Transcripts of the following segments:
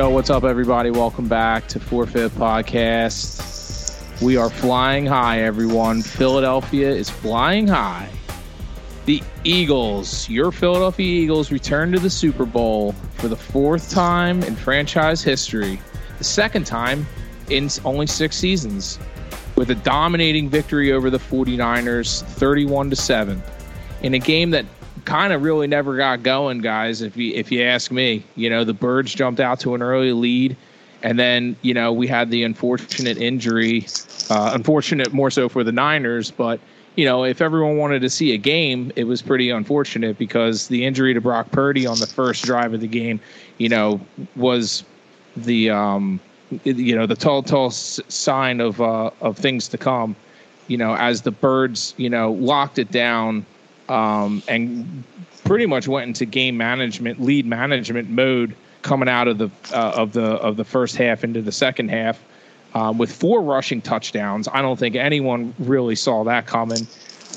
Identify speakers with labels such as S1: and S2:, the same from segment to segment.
S1: Yo, what's up, everybody? Welcome back to Forfeit Podcast. We are flying high, everyone. Philadelphia is flying high. The Eagles, your Philadelphia Eagles, return to the Super Bowl for the fourth time in franchise history, the second time in only six seasons, with a dominating victory over the 49ers, 31 to 7, in a game that kind of really never got going, guys. If you if you ask me, you know the Birds jumped out to an early lead, and then you know we had the unfortunate injury, uh, unfortunate more so for the Niners, but you know if everyone wanted to see a game, it was pretty unfortunate because the injury to Brock Purdy on the first drive of the game, you know, was the um, you know the tall tall sign of uh, of things to come. You know, as the Birds, you know, locked it down um, and pretty much went into game management, lead management mode coming out of the uh, of the of the first half into the second half um, with four rushing touchdowns. I don't think anyone really saw that coming.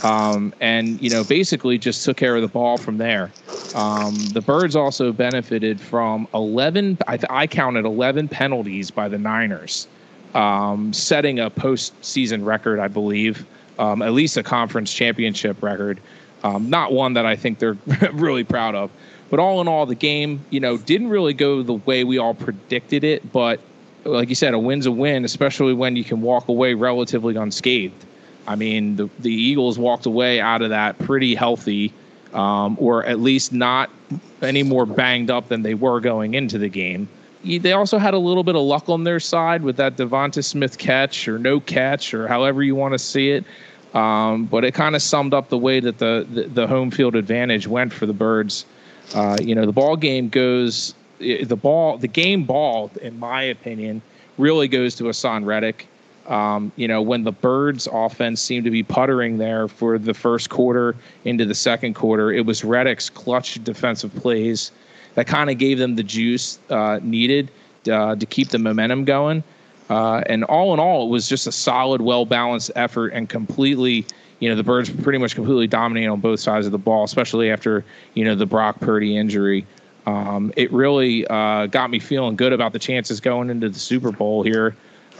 S1: Um, and you know, basically just took care of the ball from there. Um, the Birds also benefited from 11. I, I counted 11 penalties by the Niners, um, setting a postseason record, I believe, um, at least a conference championship record. Um, not one that I think they're really proud of. But all in all, the game, you know, didn't really go the way we all predicted it. But like you said, a win's a win, especially when you can walk away relatively unscathed. I mean, the the Eagles walked away out of that pretty healthy, um, or at least not any more banged up than they were going into the game. They also had a little bit of luck on their side with that Devonta Smith catch or no catch or however you want to see it. Um, but it kind of summed up the way that the, the, the home field advantage went for the Birds. Uh, you know, the ball game goes the ball the game ball, in my opinion, really goes to Haason Reddick. Um, you know, when the Birds offense seemed to be puttering there for the first quarter into the second quarter, it was Reddick's clutch defensive plays that kind of gave them the juice uh, needed uh, to keep the momentum going. Uh, and all in all, it was just a solid, well balanced effort and completely, you know, the Birds pretty much completely dominated on both sides of the ball, especially after, you know, the Brock Purdy injury. Um, it really uh, got me feeling good about the chances going into the Super Bowl here.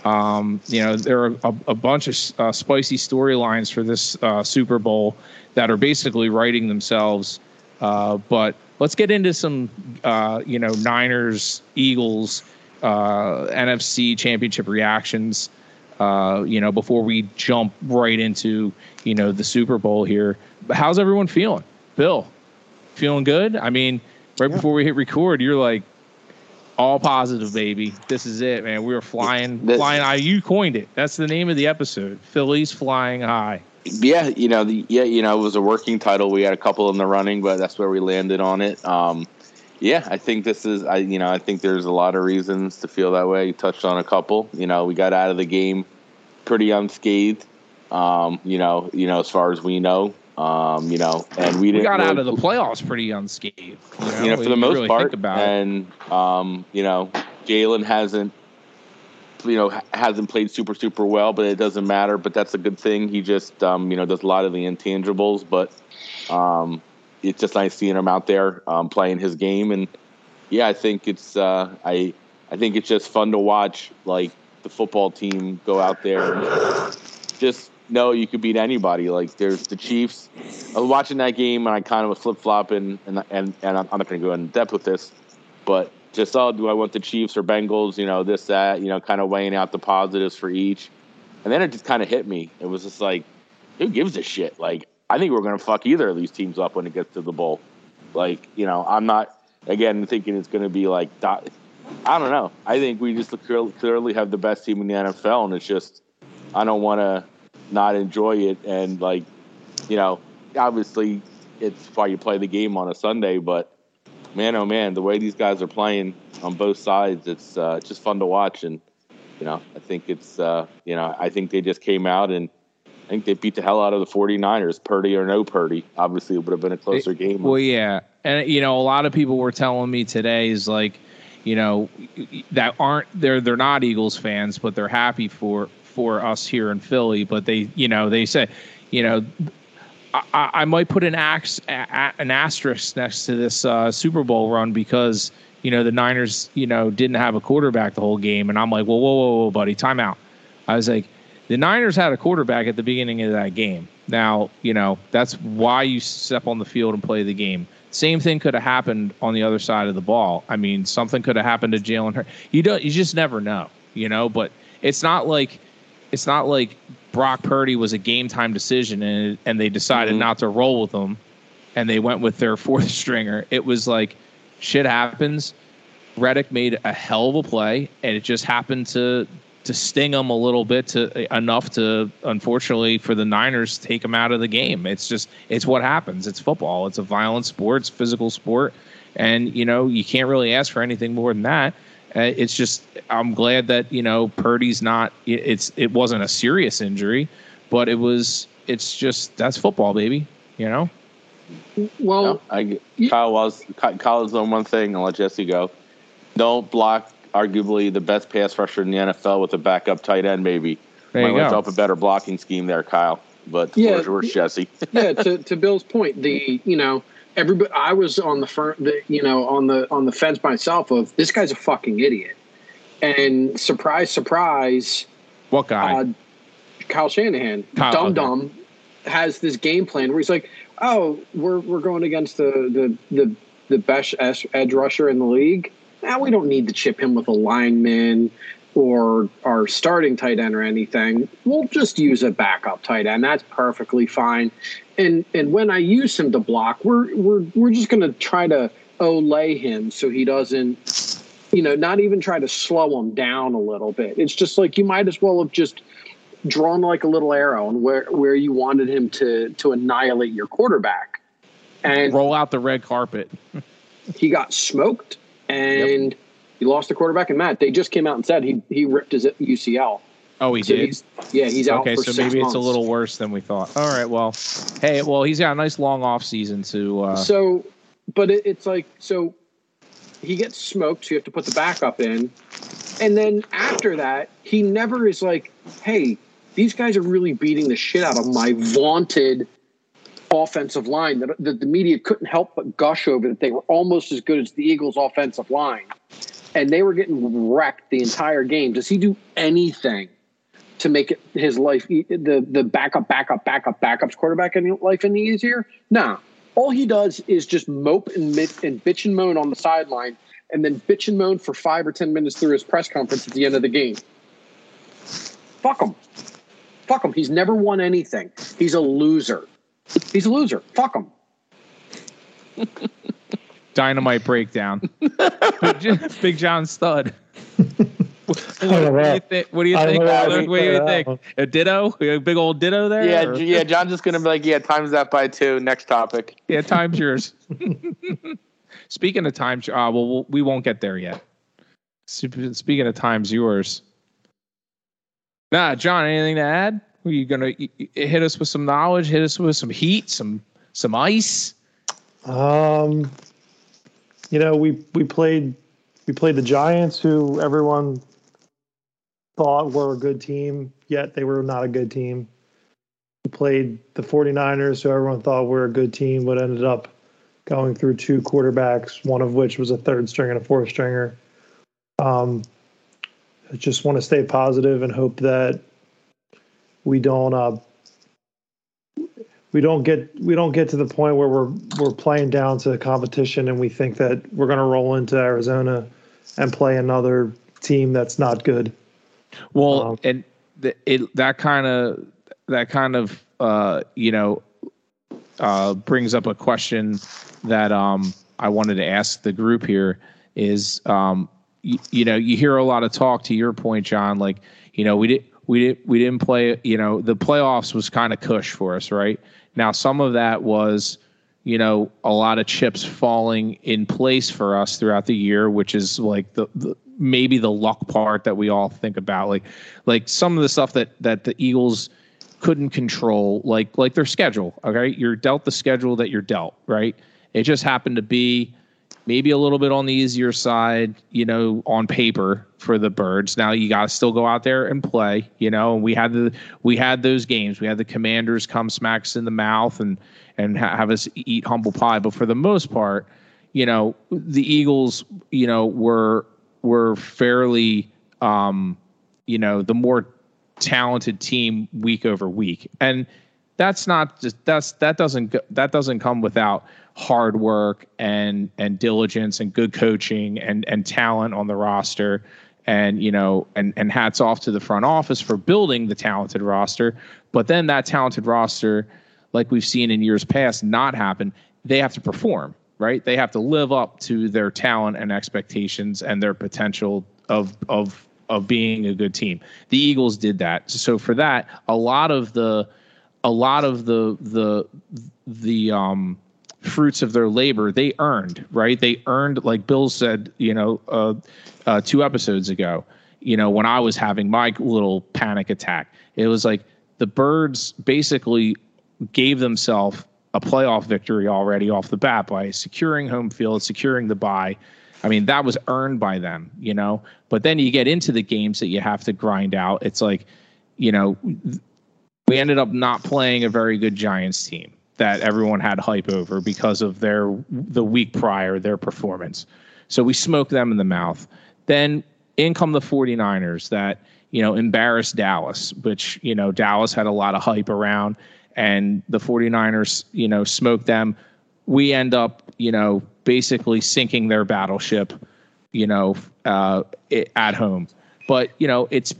S1: Um, you know, there are a, a bunch of uh, spicy storylines for this uh, Super Bowl that are basically writing themselves. Uh, but let's get into some, uh, you know, Niners, Eagles uh, NFC Championship reactions. Uh, you know, before we jump right into you know the Super Bowl here. How's everyone feeling? Bill, feeling good? I mean, right yeah. before we hit record, you're like all positive, baby. This is it, man. We were flying, this, flying high. You coined it. That's the name of the episode. Phillies flying high.
S2: Yeah, you know, the, yeah, you know, it was a working title. We had a couple in the running, but that's where we landed on it. Um, yeah, I think this is. I you know I think there's a lot of reasons to feel that way. You touched on a couple. You know, we got out of the game pretty unscathed. Um, you know, you know, as far as we know, um, you know, and we,
S1: we
S2: got
S1: really, out of the playoffs pretty unscathed. You know,
S2: you know for the most really part. And um, you know, Jalen hasn't, you know, hasn't played super super well, but it doesn't matter. But that's a good thing. He just, um, you know, does a lot of the intangibles. But um, it's just nice seeing him out there um, playing his game, and yeah, I think it's uh, I I think it's just fun to watch like the football team go out there and just know you could beat anybody. Like there's the Chiefs. I was watching that game and I kind of was flip flopping, and and and I'm not going to go in depth with this, but just oh, do I want the Chiefs or Bengals? You know this that you know kind of weighing out the positives for each, and then it just kind of hit me. It was just like, who gives a shit? Like I think we're going to fuck either of these teams up when it gets to the bowl. Like, you know, I'm not again thinking it's going to be like I don't know. I think we just clearly have the best team in the NFL, and it's just I don't want to not enjoy it. And like, you know, obviously it's why you play the game on a Sunday, but man, oh man, the way these guys are playing on both sides, it's uh, just fun to watch. And you know, I think it's uh, you know, I think they just came out and I think they beat the hell out of the 49ers, Purdy or no Purdy. Obviously, it would have been a closer game.
S1: Well, yeah. And, you know, a lot of people were telling me today is like, you know, that aren't, they're, they're not Eagles fans, but they're happy for, for us here in Philly. But they, you know, they say, you know, I, I might put an ax, an asterisk next to this uh, Super Bowl run because you know, the Niners, you know, didn't have a quarterback the whole game. And I'm like, whoa, whoa, whoa, whoa, buddy, timeout. I was like, the Niners had a quarterback at the beginning of that game. Now, you know, that's why you step on the field and play the game. Same thing could have happened on the other side of the ball. I mean, something could have happened to Jalen Hurts. You don't. You just never know. You know, but it's not like it's not like Brock Purdy was a game time decision and and they decided mm-hmm. not to roll with him, and they went with their fourth stringer. It was like shit happens. Reddick made a hell of a play, and it just happened to to sting them a little bit to enough to unfortunately for the Niners take them out of the game. It's just it's what happens. It's football. It's a violent sport. It's physical sport, and you know you can't really ask for anything more than that. Uh, it's just I'm glad that you know Purdy's not. It's it wasn't a serious injury, but it was. It's just that's football, baby. You know.
S2: Well, I, Kyle was Kyle is on one thing. I'll let Jesse go. Don't block arguably the best pass rusher in the NFL with a backup tight end, maybe. There Might want a better blocking scheme there, Kyle. But yeah, where's, Jesse?
S3: yeah, to, to Bill's point, the you know everybody, I was on the front, the, you know, on the on the fence myself of this guy's a fucking idiot, and surprise, surprise,
S1: what guy? Uh,
S3: Kyle Shanahan, Kyle, dumb okay. dumb, has this game plan where he's like, oh, we're we're going against the the the the best edge rusher in the league now we don't need to chip him with a lineman or our starting tight end or anything. We'll just use a backup tight end. That's perfectly fine. And and when I use him to block, we're we're we're just gonna try to olay him so he doesn't you know, not even try to slow him down a little bit. It's just like you might as well have just drawn like a little arrow and where where you wanted him to to annihilate your quarterback. And
S1: roll out the red carpet.
S3: he got smoked and yep. he lost the quarterback. And Matt, they just came out and said he he ripped his UCL.
S1: Oh, he so did.
S3: He's, yeah, he's out. Okay, so maybe
S1: months. it's a little worse than we thought. All right, well, hey, well, he's got a nice long off season to. Uh...
S3: So, but it, it's like so he gets smoked, so you have to put the backup in, and then after that, he never is like, hey, these guys are really beating the shit out of my vaunted offensive line that, that the media couldn't help but gush over that they were almost as good as the Eagles' offensive line. And they were getting wrecked the entire game. Does he do anything to make it his life the the backup, backup, backup, backups quarterback in life any easier? No. All he does is just mope and, and bitch and moan on the sideline, and then bitch and moan for five or ten minutes through his press conference at the end of the game. Fuck him. Fuck him. He's never won anything. He's a loser. He's a loser. Fuck him.
S1: Dynamite breakdown. Big John Stud. what, do you think? What do you think? What do you think? A ditto? A big old ditto there?
S2: Yeah, or? yeah. John's just gonna be like, yeah, times that by two. Next topic.
S1: Yeah, times yours. Speaking of times, uh, well, we won't get there yet. Speaking of times yours. Nah, John, anything to add? Are you gonna hit us with some knowledge? Hit us with some heat, some some ice?
S4: Um, you know, we we played we played the Giants, who everyone thought were a good team, yet they were not a good team. We played the 49ers, who everyone thought were a good team, but ended up going through two quarterbacks, one of which was a third string and a fourth stringer. Um, I just want to stay positive and hope that we don't uh, we don't get we don't get to the point where we're we're playing down to the competition and we think that we're going to roll into Arizona and play another team that's not good.
S1: Well, um, and the, it that kind of that kind of uh, you know uh, brings up a question that um, I wanted to ask the group here is um, you, you know you hear a lot of talk to your point, John. Like you know we did we didn't we didn't play. You know, the playoffs was kind of cush for us, right? Now, some of that was, you know, a lot of chips falling in place for us throughout the year, which is like the, the maybe the luck part that we all think about, like like some of the stuff that that the Eagles couldn't control, like like their schedule. Okay, you're dealt the schedule that you're dealt, right? It just happened to be maybe a little bit on the easier side, you know, on paper for the birds. Now you got to still go out there and play, you know. And we had the we had those games. We had the Commanders come smack us in the mouth and and ha- have us eat humble pie. But for the most part, you know, the Eagles, you know, were were fairly, um, you know, the more talented team week over week, and that's not just that's that doesn't that doesn't come without hard work and and diligence and good coaching and and talent on the roster. And you know and and hats off to the front office for building the talented roster. But then that talented roster like we've seen in years past not happen. They have to perform right? They have to live up to their talent and expectations and their potential of of of being a good team. The eagles did that. So for that a lot of the a lot of the the the um fruits of their labor they earned right? They earned like bill said you know uh, uh, two episodes ago you know when i was having my little panic attack. It was like the birds basically gave themselves a playoff victory already off the bat by securing home field securing the bye. I mean that was earned by them you know? But then you get into the games that you have to grind out. It's like you know we ended up not playing a very good giants team that everyone had hype over because of their the week prior their performance. So we smoked them in the mouth. Then in come the 49ers that, you know, embarrassed Dallas, which, you know, Dallas had a lot of hype around and the 49ers, you know, smoked them. We end up, you know, basically sinking their battleship, you know, uh, at home. But, you know, it's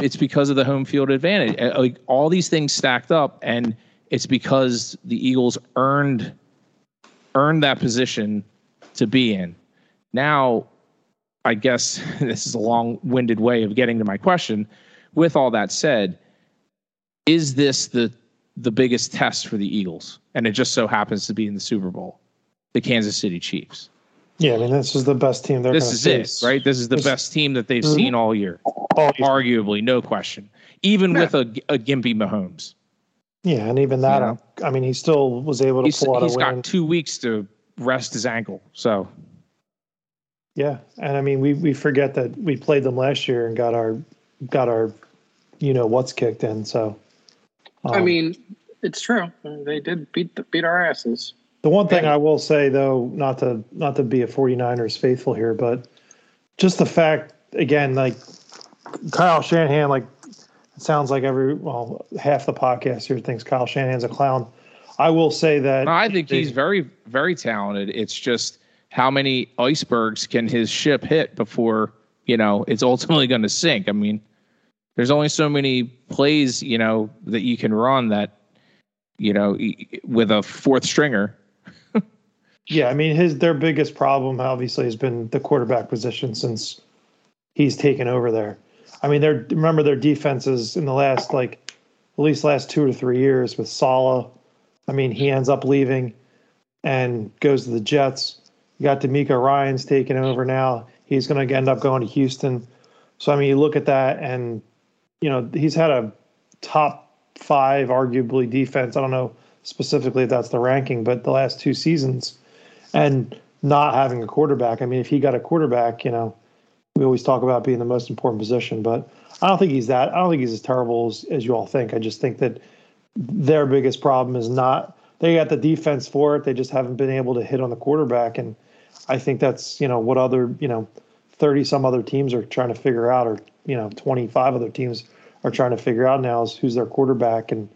S1: it's because of the home field advantage. Uh, like all these things stacked up and it's because the Eagles earned earned that position to be in. Now, I guess this is a long-winded way of getting to my question. With all that said, is this the the biggest test for the Eagles? And it just so happens to be in the Super Bowl, the Kansas City Chiefs.
S4: Yeah, I mean this is the best team they're.
S1: This is face. it, right? This is the this, best team that they've mm-hmm. seen all year, all year. arguably, no question. Even yeah. with a, a gimpy Mahomes.
S4: Yeah, and even that, you know, I mean, he still was able to pull out a week.
S1: He's
S4: got
S1: two weeks to rest his ankle. So,
S4: yeah, and I mean, we we forget that we played them last year and got our got our, you know, what's kicked in. So,
S3: um, I mean, it's true. They did beat the, beat our asses.
S4: The one thing I will say though, not to not to be a 49ers faithful here, but just the fact again, like Kyle Shanahan, like it sounds like every well half the podcast here thinks Kyle Shanahan's a clown. I will say that
S1: I think he's very very talented. It's just how many icebergs can his ship hit before you know it's ultimately going to sink. I mean, there's only so many plays you know that you can run that you know with a fourth stringer.
S4: Yeah, I mean his their biggest problem obviously has been the quarterback position since he's taken over there. I mean, they're remember their defenses in the last like at least last two or three years with Saleh. I mean, he ends up leaving and goes to the Jets. You got DeMeco Ryans taking over now. He's going to end up going to Houston. So I mean, you look at that, and you know he's had a top five, arguably defense. I don't know specifically if that's the ranking, but the last two seasons, and not having a quarterback. I mean, if he got a quarterback, you know, we always talk about being the most important position, but I don't think he's that. I don't think he's as terrible as, as you all think. I just think that their biggest problem is not they got the defense for it. They just haven't been able to hit on the quarterback, and I think that's you know what other you know thirty some other teams are trying to figure out, or you know twenty five other teams are trying to figure out now is who's their quarterback, and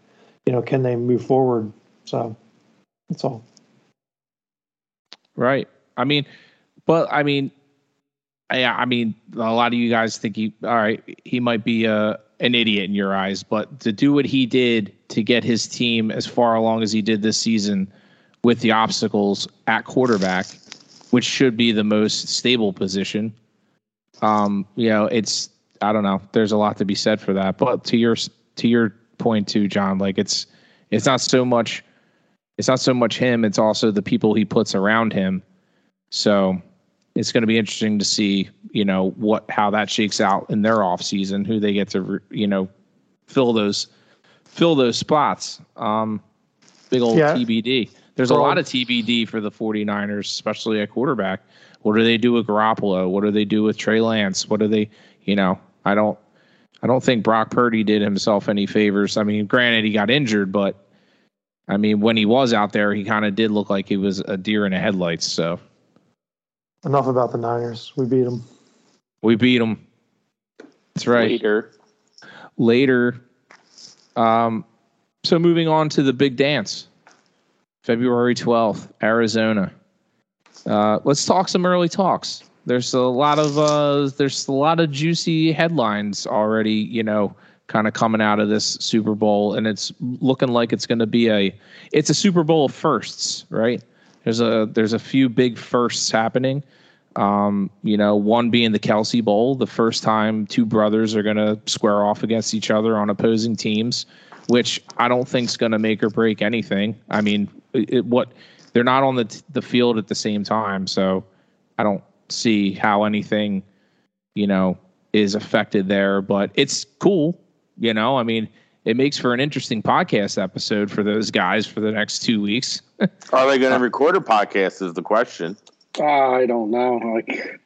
S4: you know can they move forward. So that's all.
S1: Right. I mean, but I mean, yeah, I mean, a lot of you guys think he, all right, he might be a, uh, an idiot in your eyes, but to do what he did to get his team as far along as he did this season with the obstacles at quarterback, which should be the most stable position, um, you know, it's, I don't know, there's a lot to be said for that. But to your, to your point too, John, like it's, it's not so much, it's not so much him, it's also the people he puts around him. So, it's going to be interesting to see, you know, what how that shakes out in their off season, who they get to, you know, fill those fill those spots. Um, big old yeah. TBD. There's a lot of TBD for the 49ers, especially at quarterback. What do they do with Garoppolo? What do they do with Trey Lance? What do they, you know, I don't I don't think Brock Purdy did himself any favors. I mean, granted he got injured, but I mean, when he was out there, he kind of did look like he was a deer in the headlights. So
S4: Enough about the Niners. We beat them.
S1: We beat them. That's right.
S2: Later.
S1: Later. Um, so moving on to the big dance, February 12th, Arizona. Uh, let's talk some early talks. There's a lot of uh, there's a lot of juicy headlines already, you know, kind of coming out of this Super Bowl, and it's looking like it's going to be a it's a Super Bowl of firsts, right? There's a there's a few big firsts happening. Um, you know, one being the Kelce Bowl, the first time two brothers are going to square off against each other on opposing teams, which I don't think is going to make or break anything. I mean, it, what they're not on the the field at the same time, so I don't see how anything, you know, is affected there. But it's cool, you know. I mean, it makes for an interesting podcast episode for those guys for the next two weeks.
S2: Are they going to record a podcast? Is the question.
S3: Ah, I don't know. Like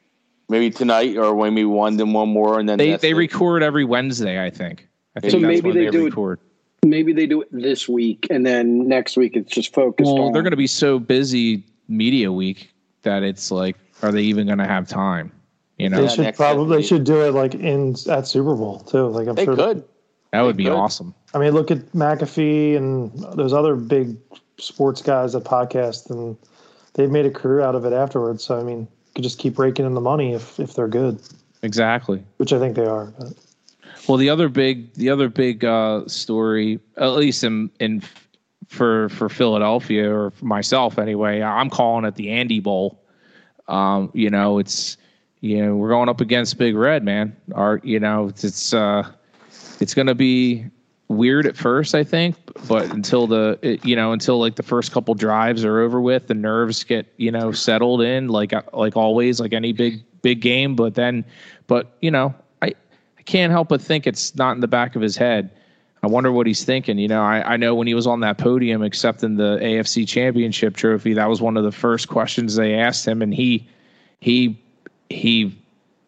S2: maybe tonight or maybe one, then one more, and then
S1: they they it. record every Wednesday. I think. I think
S3: so maybe they, they do record. It, maybe they do it this week, and then next week it's just focused. Well,
S1: on... they're going to be so busy media week that it's like, are they even going to have time? You know,
S4: they should probably they should do it like in at Super Bowl too. Like I'm
S2: they
S4: sure
S2: could.
S1: That would be could. awesome.
S4: I mean, look at McAfee and those other big sports guys that podcast, and they've made a career out of it afterwards. So I mean, you could just keep raking in the money if if they're good.
S1: Exactly.
S4: Which I think they are. But.
S1: Well, the other big the other big uh, story, at least in in for for Philadelphia or for myself anyway, I'm calling it the Andy Bowl. Um, you know, it's you know we're going up against Big Red, man. Our you know it's it's uh, it's going to be weird at first, I think, but until the you know until like the first couple drives are over with, the nerves get you know settled in like uh, like always, like any big big game. But then, but you know, I I can't help but think it's not in the back of his head. I wonder what he's thinking. You know, I, I know when he was on that podium accepting the AFC Championship trophy, that was one of the first questions they asked him, and he he he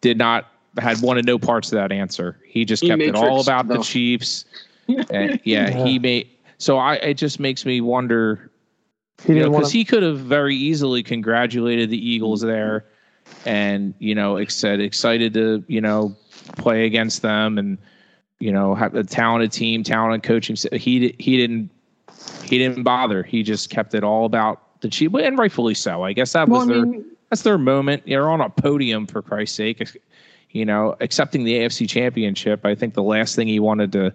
S1: did not had one of no parts of that answer. He just he kept it all about though. the Chiefs and yeah, yeah, he made. So I it just makes me wonder, he you know, because he could have very easily congratulated the Eagles there, and you know, said excited to you know play against them and you know have a talented team, talented coaching. He he didn't he didn't bother. He just kept it all about the Chiefs, and rightfully so. I guess that was well, their mean, that's their moment. You're on a podium for Christ's sake. You know, accepting the AFC Championship. I think the last thing he wanted to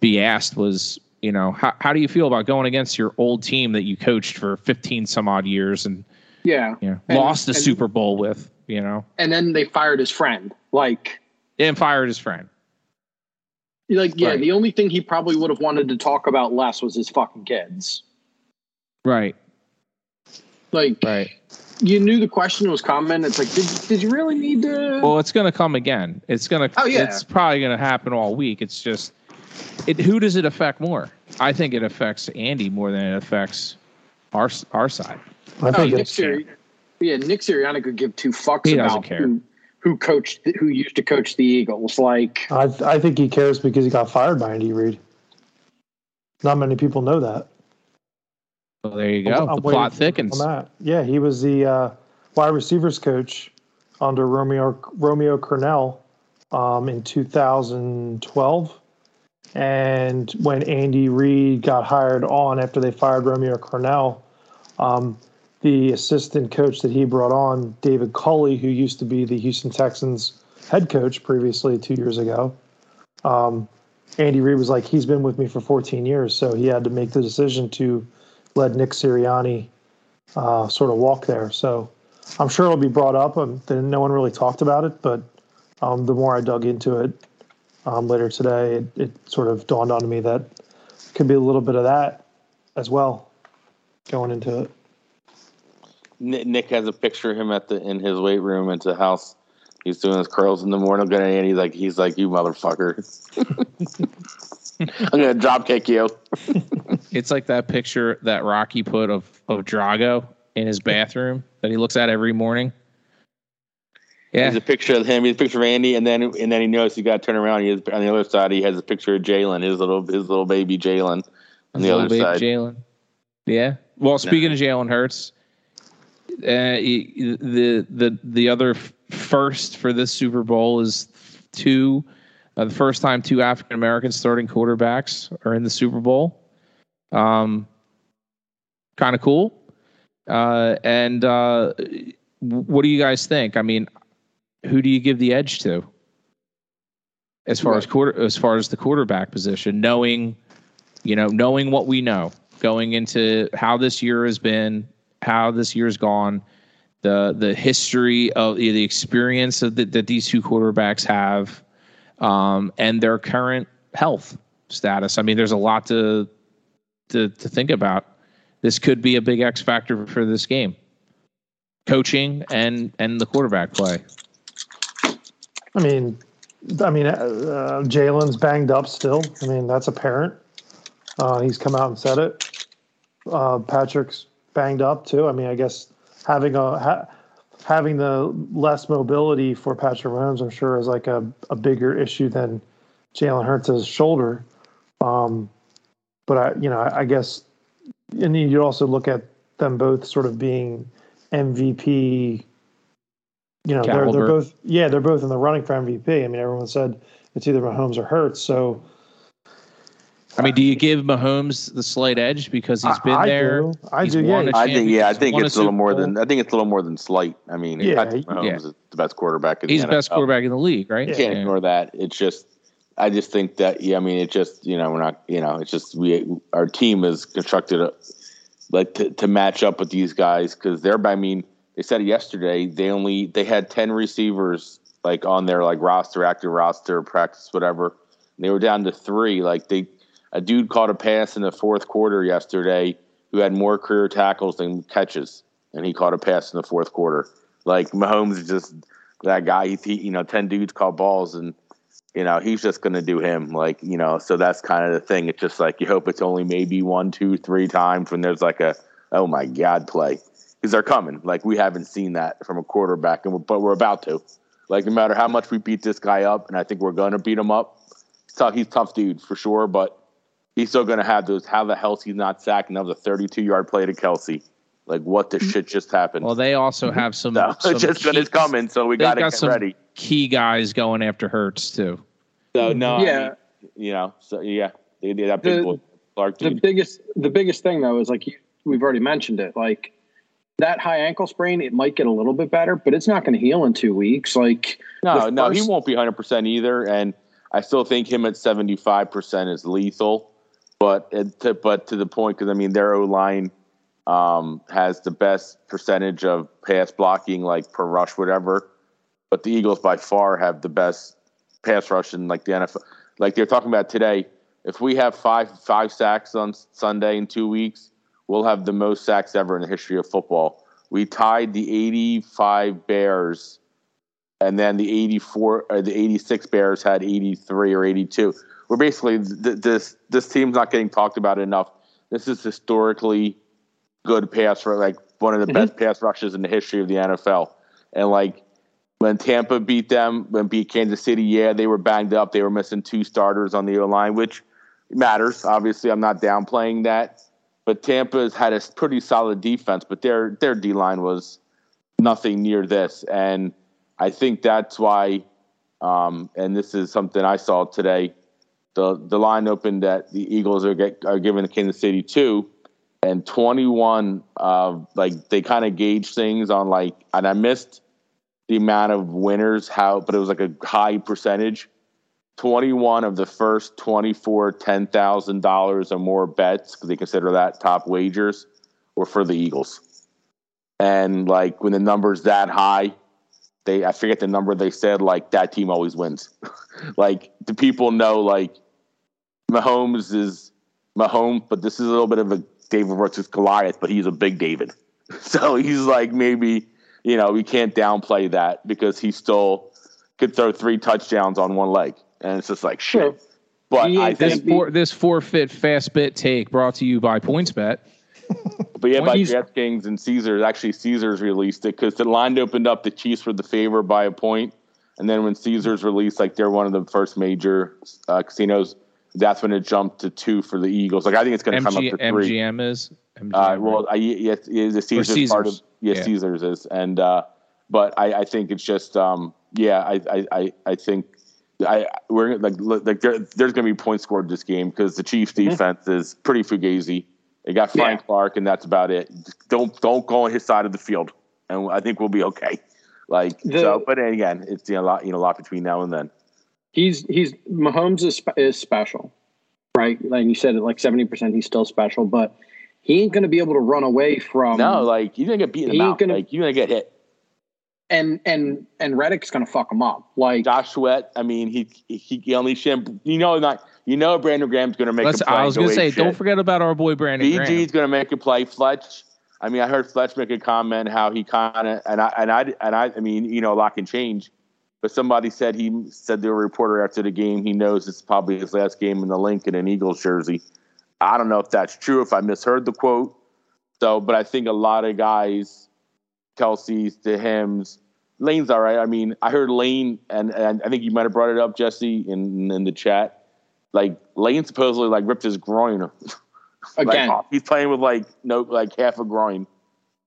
S1: be asked was, you know, how, how do you feel about going against your old team that you coached for 15 some odd years and,
S3: yeah,
S1: you know, and, lost the and, Super Bowl with, you know?
S3: And then they fired his friend. Like,
S1: and fired his friend.
S3: Like, yeah, right. the only thing he probably would have wanted to talk about less was his fucking kids.
S1: Right.
S3: Like,
S1: right.
S3: You knew the question was coming. It's like, did, did you really need to?
S1: Well, it's going to come again. It's going to. Oh yeah. It's probably going to happen all week. It's just it, who does it affect more? I think it affects Andy more than it affects our our side.
S3: I think oh, Nick Siri- yeah, Nick Sirianni could give two fucks he about who, who coached who used to coach the Eagles. Like
S4: I, I think he cares because he got fired by Andy Reid. Not many people know that.
S1: There you go. I'm the plot thickens.
S4: Yeah, he was the uh, wide receivers coach under Romeo Romeo Crennel um, in 2012 and when Andy Reid got hired on after they fired Romeo Crennel, um, the assistant coach that he brought on, David Culley, who used to be the Houston Texans head coach previously two years ago, um, Andy Reid was like, he's been with me for 14 years, so he had to make the decision to let Nick Sirianni uh, sort of walk there. So I'm sure it'll be brought up. Um, no one really talked about it, but um, the more I dug into it, um, later today, it, it, sort of dawned on me that could be a little bit of that as well going into it.
S2: Nick has a picture of him at the in his weight room at the house. He's doing his curls in the morning, and he's like, he's like, you motherfucker. I'm gonna drop kick you.
S1: it's like that picture that Rocky put of of Drago in his bathroom that he looks at every morning.
S2: Yeah. There's a picture of him. He's a picture of Andy, and then and then he knows he got to turn around. He has, on the other side, he has a picture of Jalen, his little his little baby Jalen, on his the other side.
S1: Jalen. Yeah. Well, speaking no. of Jalen Hurts, Uh, the the the other first for this Super Bowl is two. Uh, the first time two African American starting quarterbacks are in the Super Bowl. Um, kind of cool. Uh, and uh, what do you guys think? I mean, who do you give the edge to as far right. as quarter as far as the quarterback position? Knowing, you know, knowing what we know going into how this year has been, how this year's gone, the the history of the experience of the, that these two quarterbacks have, um, and their current health status. I mean, there's a lot to to to think about. This could be a big X factor for this game. Coaching and and the quarterback play.
S4: I mean, I mean, uh, uh, Jalen's banged up still. I mean, that's apparent. Uh, he's come out and said it. Uh, Patrick's banged up too. I mean, I guess having a ha- having the less mobility for Patrick Mahomes, I'm sure, is like a, a bigger issue than Jalen Hurts' shoulder. Um, but I, you know, I, I guess, and you also look at them both sort of being MVP. You know, they're, they're both yeah, they're both in the running for MVP. I mean, everyone said it's either Mahomes or Hurts. So
S1: I mean, do you give Mahomes the slight edge because he's been
S4: I,
S1: there?
S4: Do. I do. Yeah,
S2: I think. Yeah, I think it's a little more than. I think it's a little more than slight. I mean,
S4: yeah,
S2: Mahomes yeah. is the best quarterback. In
S1: he's
S2: the,
S1: the best quarterback in the league, right?
S2: You can't yeah. ignore that. It's just. I just think that. Yeah, I mean, it just. You know, we're not. You know, it's just we. Our team is constructed, a, like to, to match up with these guys because they're. I mean, they said yesterday. They only they had ten receivers like on their like roster, active roster, practice, whatever. And they were down to three. Like they a dude caught a pass in the fourth quarter yesterday who had more career tackles than catches, and he caught a pass in the fourth quarter. Like Mahomes is just that guy. He, you know, ten dudes caught balls, and you know he's just going to do him. Like you know, so that's kind of the thing. It's just like you hope it's only maybe one, two, three times when there's like a oh my god play because they're coming. Like we haven't seen that from a quarterback, and we're, but we're about to. Like no matter how much we beat this guy up, and I think we're going to beat him up. He's tough. He's tough dude for sure, but he's still going to have those. How the hell's he not sacked another 32 yard play to Kelce? Like what the shit just happened?
S1: Well, they also have some. No,
S2: some just key, it's coming, so we got to get ready.
S1: Key guys going after Hurts too.
S2: So no, yeah, I mean, you know, so yeah, they did that big the, boy
S3: Clark. The biggest, the biggest thing though is like we've already mentioned it. Like that high ankle sprain, it might get a little bit better, but it's not going to heal in two weeks. Like
S2: no, no, he won't be 100 percent either, and I still think him at 75 percent is lethal. But it, to, but to the point, because I mean their O line um, has the best percentage of pass blocking, like per rush, whatever. But the Eagles by far have the best pass rush in like the NFL. Like they're talking about today, if we have five five sacks on Sunday in two weeks, we'll have the most sacks ever in the history of football. We tied the 85 Bears, and then the 84 or the 86 Bears had 83 or 82 we're basically th- this this team's not getting talked about enough. This is historically good pass for like one of the mm-hmm. best pass rushes in the history of the NFL. And like when Tampa beat them, when beat Kansas City, yeah, they were banged up. They were missing two starters on the O line, which matters. Obviously, I'm not downplaying that. But Tampa's had a pretty solid defense, but their their D line was nothing near this. And I think that's why um, and this is something I saw today the the line opened that the Eagles are get are giving Kansas City two, and twenty one. Uh, like they kind of gauge things on like, and I missed the amount of winners how, but it was like a high percentage. 21 of the first 24 $10,000 or more bets, because they consider that top wagers, were for the Eagles. And like when the number's that high, they I forget the number they said, like that team always wins. like the people know like Mahomes is Mahomes, but this is a little bit of a David versus Goliath, but he's a big David. So he's like maybe, you know, we can't downplay that because he still could throw three touchdowns on one leg. And it's just like shit. But I
S1: this, for, this forfeit fast bit take brought to you by PointsBet.
S2: but yeah, by DraftKings and Caesars. Actually, Caesars released it because the line opened up. The Chiefs were the favor by a point, and then when Caesars released, like they're one of the first major uh, casinos that's when it jumped to two for the Eagles. Like I think it's going to come up to three.
S1: MGM is. MGM,
S2: uh, well, I, yeah, the Caesars, Caesars, part of yeah, yeah, Caesars is, and uh, but I, I think it's just um, yeah, I, I, I think I we're like like there, there's going to be points scored this game because the Chiefs mm-hmm. defense mm-hmm. is pretty fugazi. They got Frank yeah. Clark, and that's about it. Don't don't go on his side of the field, and I think we'll be okay. Like the, so, but again, it's you know, a lot you know a lot between now and then.
S3: He's he's Mahomes is is special, right? Like you said, like seventy percent, he's still special, but he ain't going to be able to run away from.
S2: No, like you're gonna get beaten out. Gonna, like you're gonna get hit
S3: and and and Reddick's gonna fuck him up. Like
S2: Josh Sweat, I mean, he he, he only shim. You know, not you know, Brandon Graham's gonna make. Let's,
S1: I was gonna say, shit. don't forget about our boy Brandon. BG's
S2: Graham. gonna make a play. Fletch. I mean, I heard Fletch make a comment how he kind of and I and I and I. I mean, you know, a lot can change. But somebody said he said to a reporter after the game he knows it's probably his last game in the Lincoln and Eagles jersey. I don't know if that's true. If I misheard the quote, so but I think a lot of guys Kelce's, to Hims. Lane's all right. I mean, I heard Lane, and, and I think you might have brought it up, Jesse, in in the chat. Like Lane supposedly like ripped his groin.
S3: Again,
S2: like, he's playing with like no like half a groin,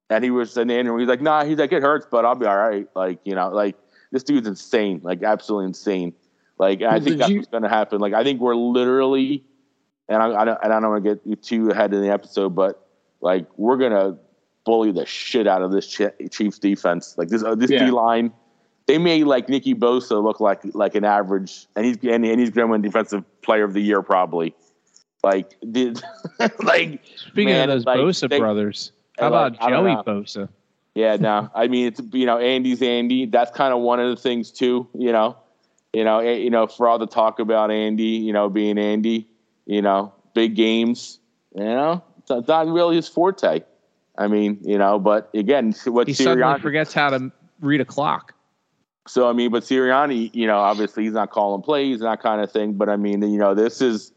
S2: and he was in Andrew. He's like, nah, he's like it hurts, but I'll be all right. Like you know, like this dude's insane, like absolutely insane. Like I think that's you- what's going to happen. Like I think we're literally, and I, I don't, and I don't want to get too ahead in the episode, but like we're gonna bully the shit out of this Chiefs defense. Like this, uh, this yeah. D line, they made like Nicky Bosa look like like an average, and he's and, and he's going to win Defensive Player of the Year probably. Like did like
S1: speaking man, of those like, Bosa they, brothers, how about like, Joey Bosa?
S2: Yeah, no, I mean it's you know Andy's Andy. That's kind of one of the things too. You know, you know, you know, for all the talk about Andy, you know, being Andy, you know, big games, you know, it's not really his forte. I mean, you know, but again, what
S1: he Sirianni, suddenly forgets how to read a clock.
S2: So I mean, but Sirianni, you know, obviously he's not calling plays, and that kind of thing. But I mean, you know, this is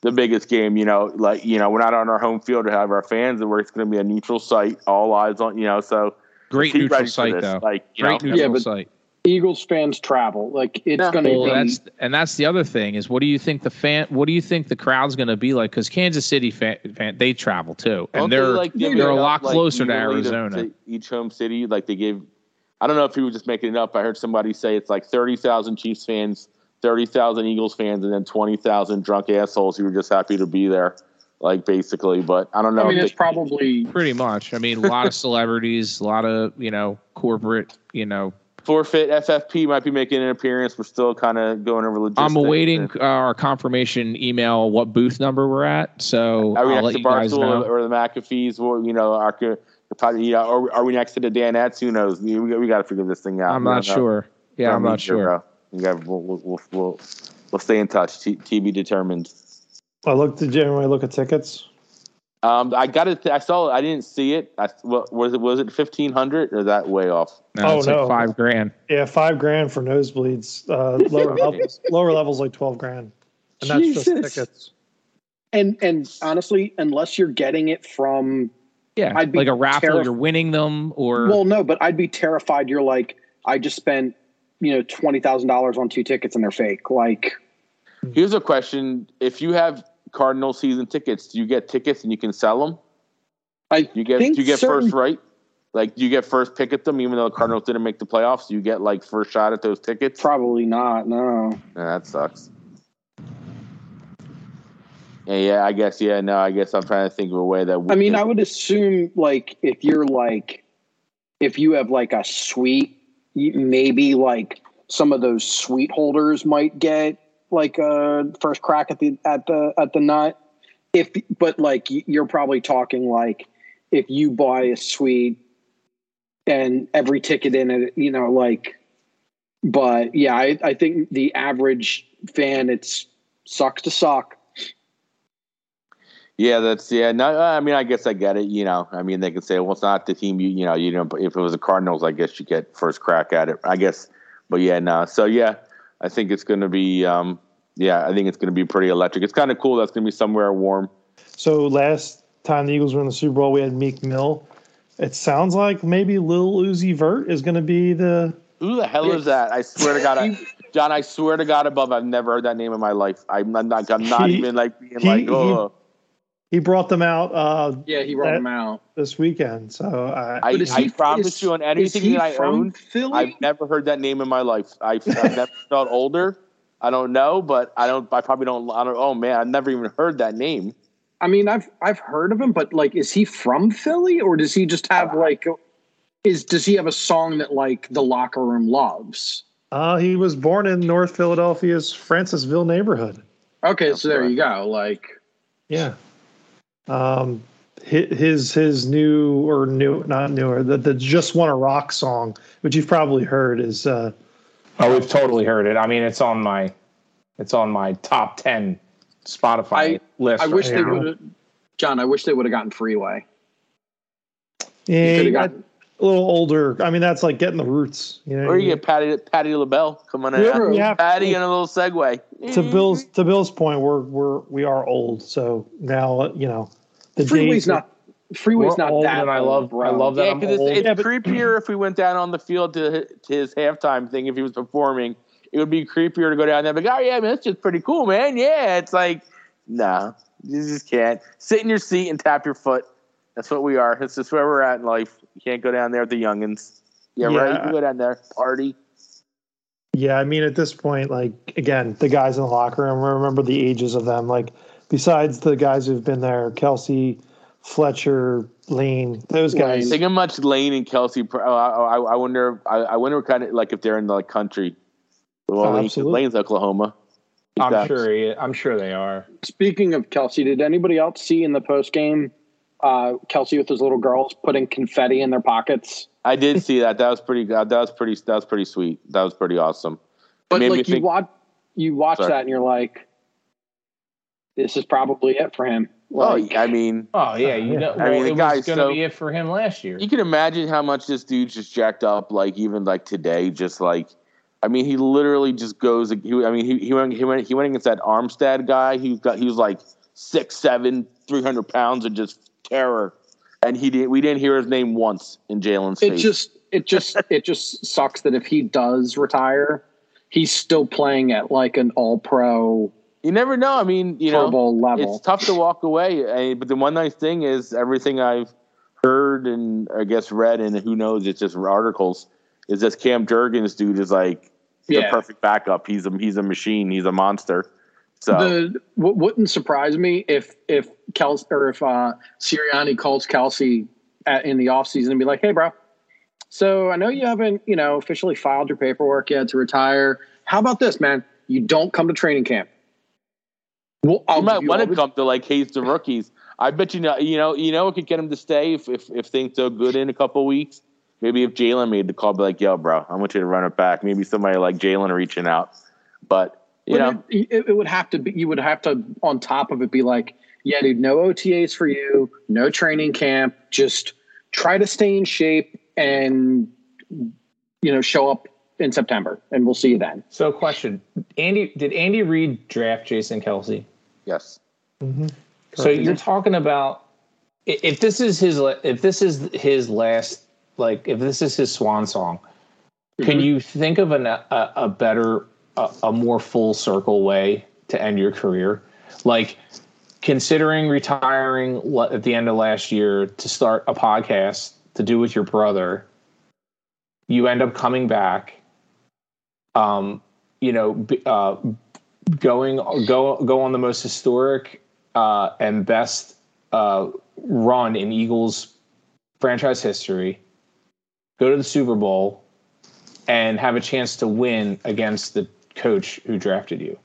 S2: the biggest game. You know, like you know, we're not on our home field to have our fans, and we're it's going to be a neutral site, all eyes on. You know, so
S1: great neutral site though. Like, great know, neutral yeah, site.
S3: Eagles fans travel. Like it's yeah. going to well, be.
S1: That's and that's the other thing is what do you think the fan? What do you think the crowd's going to be like? Because Kansas City fan, fan, they travel too, and they're they like they're a lot up, closer like, to Arizona. To
S2: each home city, like they gave. I don't know if he was just making it up. I heard somebody say it's like thirty thousand Chiefs fans, thirty thousand Eagles fans, and then twenty thousand drunk assholes who were just happy to be there like basically. But I don't know.
S3: I mean, it's probably
S1: pretty much. I mean, a lot of celebrities, a lot of you know corporate, you know
S2: forfeit FFP might be making an appearance. We're still kind of going over logistics.
S1: I'm awaiting uh, our confirmation email what booth number we're at. So
S2: are we
S1: I'll
S2: next to Barstool or the McAfee's? Or you know, our, you know, are, are we next to the Danettes? Who knows? We, we got to figure this thing out.
S1: I'm not sure. Yeah, I'm not sure.
S2: We got, we'll, we'll, we'll, we'll, stay in touch. T- TB determined.
S4: I looked. Did you look at tickets?
S2: Um, I got it. I saw. I didn't see it. I, was it? Was it fifteen hundred or that way off?
S1: No, oh no, like five grand.
S4: Yeah, five grand for nosebleeds. Uh, lower levels, lower levels like twelve grand, and that's Jesus. just tickets.
S3: And and honestly, unless you're getting it from
S1: yeah, I'd be like a raffle, terif- you're winning them, or
S3: well, no, but I'd be terrified. You're like, I just spent you know twenty thousand dollars on two tickets and they're fake. Like,
S2: here's a question: If you have Cardinal season tickets? Do you get tickets and you can sell them?
S3: I
S2: you get
S3: do
S2: you get certain, first right? Like do you get first pick at them even though the Cardinals didn't make the playoffs? Do you get like first shot at those tickets?
S3: Probably not. No.
S2: Yeah, that sucks. Yeah, yeah, I guess. Yeah, no, I guess I'm trying to think of a way that.
S3: I mean, I would assume like if you're like, if you have like a suite, maybe like some of those sweet holders might get like a first crack at the at the at the nut. If but like you're probably talking like if you buy a suite and every ticket in it, you know, like. But yeah, I, I think the average fan, it's sucks to suck.
S2: Yeah, that's yeah. No, I mean, I guess I get it. You know, I mean, they could say, well, it's not the team. You, you know, you know, if it was the Cardinals, I guess you get first crack at it. I guess, but yeah, no. So yeah, I think it's going to be, um, yeah, I think it's going to be pretty electric. It's kind of cool. That's going to be somewhere warm.
S4: So last time the Eagles were in the Super Bowl, we had Meek Mill. It sounds like maybe Lil Uzi Vert is going to be the.
S2: Who the hell is that? I swear to God, I, John, I swear to God above, I've never heard that name in my life. I'm not. I'm not
S4: He-
S2: even like being
S4: he-
S2: like, oh.
S4: He brought them out uh,
S3: Yeah, he brought
S4: That-
S3: him out.
S4: this weekend. So uh,
S2: I,
S3: But is
S2: I promise
S3: is-
S2: you on
S3: Is
S2: anything that I own,
S3: Philly?
S2: I've never heard that name in my life. I've, I've never felt older. I don't know, but I don't. I probably don't. I don't. Oh man, I've never even heard that name.
S3: I mean, I've I've heard of him, but like, is he from Philly or does he just have like, is does he have a song that like the locker room loves?
S4: uh, he was born in North Philadelphia's Francisville neighborhood.
S3: Okay, so there you go. Like,
S4: Yeah. Um, his his new or new not newer the, the just want to rock song, which you've probably heard, is uh,
S1: Oh, we've totally heard it. I mean, it's on my, it's on my top ten Spotify
S3: I-
S1: list.
S3: I
S1: right
S3: wish they would have, John. I wish they would have gotten Freeway.
S4: yeah,
S3: Could have
S4: a little older. I mean, that's like getting the roots. You know,
S2: Or you get Patti Patti LaBelle coming in.
S3: Yeah,
S4: yeah.
S2: Patty and a little segue.
S4: to Bill's to Bill's point, we're we're we are old. So now you know the
S3: Freeway's not. Freeway's not that.
S1: and I love-
S3: bro.
S1: I love that
S2: Yeah,
S1: I'm
S2: because it's,
S1: old.
S2: it's
S4: Yeah, but-
S2: creepier if we went down on the field to, to his halftime thing. If he was performing, it would be creepier to go down there. Like, oh yeah, man, that's just pretty cool, man. Yeah, it's like, no, you just can't sit in your seat and tap your foot. That's what we are. That's just where we're at in life. You can't go down there with the youngins. Yeah, right. You
S4: Yeah.
S2: can go down there, party.
S4: Yeah, I mean, at this point, like again, the guys in the locker room. Remember the ages of them. Like besides the guys who've been there, Kelce, Fletcher, Lane, those guys.
S2: Think how much Lane and Kelce. Oh, I, I, I wonder. I, I wonder kind of like if they're in the like, country. Well,
S4: Oh,
S2: Lane,
S4: absolutely.
S2: Lane's Oklahoma. He's
S1: I'm
S2: got-
S1: sure. he- I'm sure they are.
S3: Speaking of Kelce, did anybody else see in the post game uh, Kelce with his little girls putting confetti in their pockets?
S2: I did see that. That was pretty. That was pretty. That was pretty sweet. That was pretty awesome.
S3: But like you
S2: think-
S3: watch, you watch
S2: Sorry.
S3: that and you're like, this is probably it for him.
S2: Oh, I mean,
S1: Oh yeah, you
S4: Yeah.
S1: know.
S2: I
S1: Well,
S2: mean, the
S1: guy's going to
S2: so-
S1: be it for him last year.
S2: you can imagine how much this dude just jacked up. Like even like today, just like, I mean, he literally just goes. He, I mean, he, he went. He went. He went against that Armstead guy. He got. He was like six, seven, three hundred pounds of just terror. And he didn't. We didn't hear his name once in Jalen's
S3: it
S2: face.
S3: just it just it just sucks that if he does retire, he's still playing at like an all pro
S2: you never know. I mean, you
S3: Pro
S2: know,
S3: level.
S2: it's tough to walk away. But the one nice thing is everything I've heard and I guess read and who knows, it's just articles. Is this Cam Jurgens dude is like the
S3: Yeah.
S2: perfect backup. He's a he's a machine. He's a monster. So
S3: the what wouldn't surprise me if if Kelce or if uh Sirianni calls Kelce at, in the offseason and be like, "Hey, bro, so I know you haven't you know officially filed your paperwork yet to retire. How about this, man? You don't come to training camp. Well, I'll
S2: you might want to come to like haze the rookies. I bet you know you know you know what could get him to stay if if, if things go good in a couple weeks. Maybe if Jalen made the call, be like, "Yo, bro, I want you to run it back." Maybe somebody like Jalen reaching out, but you
S3: But
S2: know,
S3: it, it, it would have to be. You would have to, on top of it, be like, yeah, dude, no OTAs for you, no training camp. Just try to stay in shape and you know show up in September, and we'll see you then.
S1: So, question: Andy, did Andy Reid draft Jason Kelce?
S2: yes.
S4: Mhm.
S1: So you're talking about if this is his la- if this is his last like if this is his swan song, can
S3: Mhm.
S1: you think of an, a a better a, a more full circle way to end your career? Like considering retiring at the end of last year to start a podcast to do with your brother, you end up coming back. Um, you know, uh, going go go on the most historic uh, and best uh, run in Eagles franchise history, go to the Super Bowl, and have a chance to win against the coach who drafted you.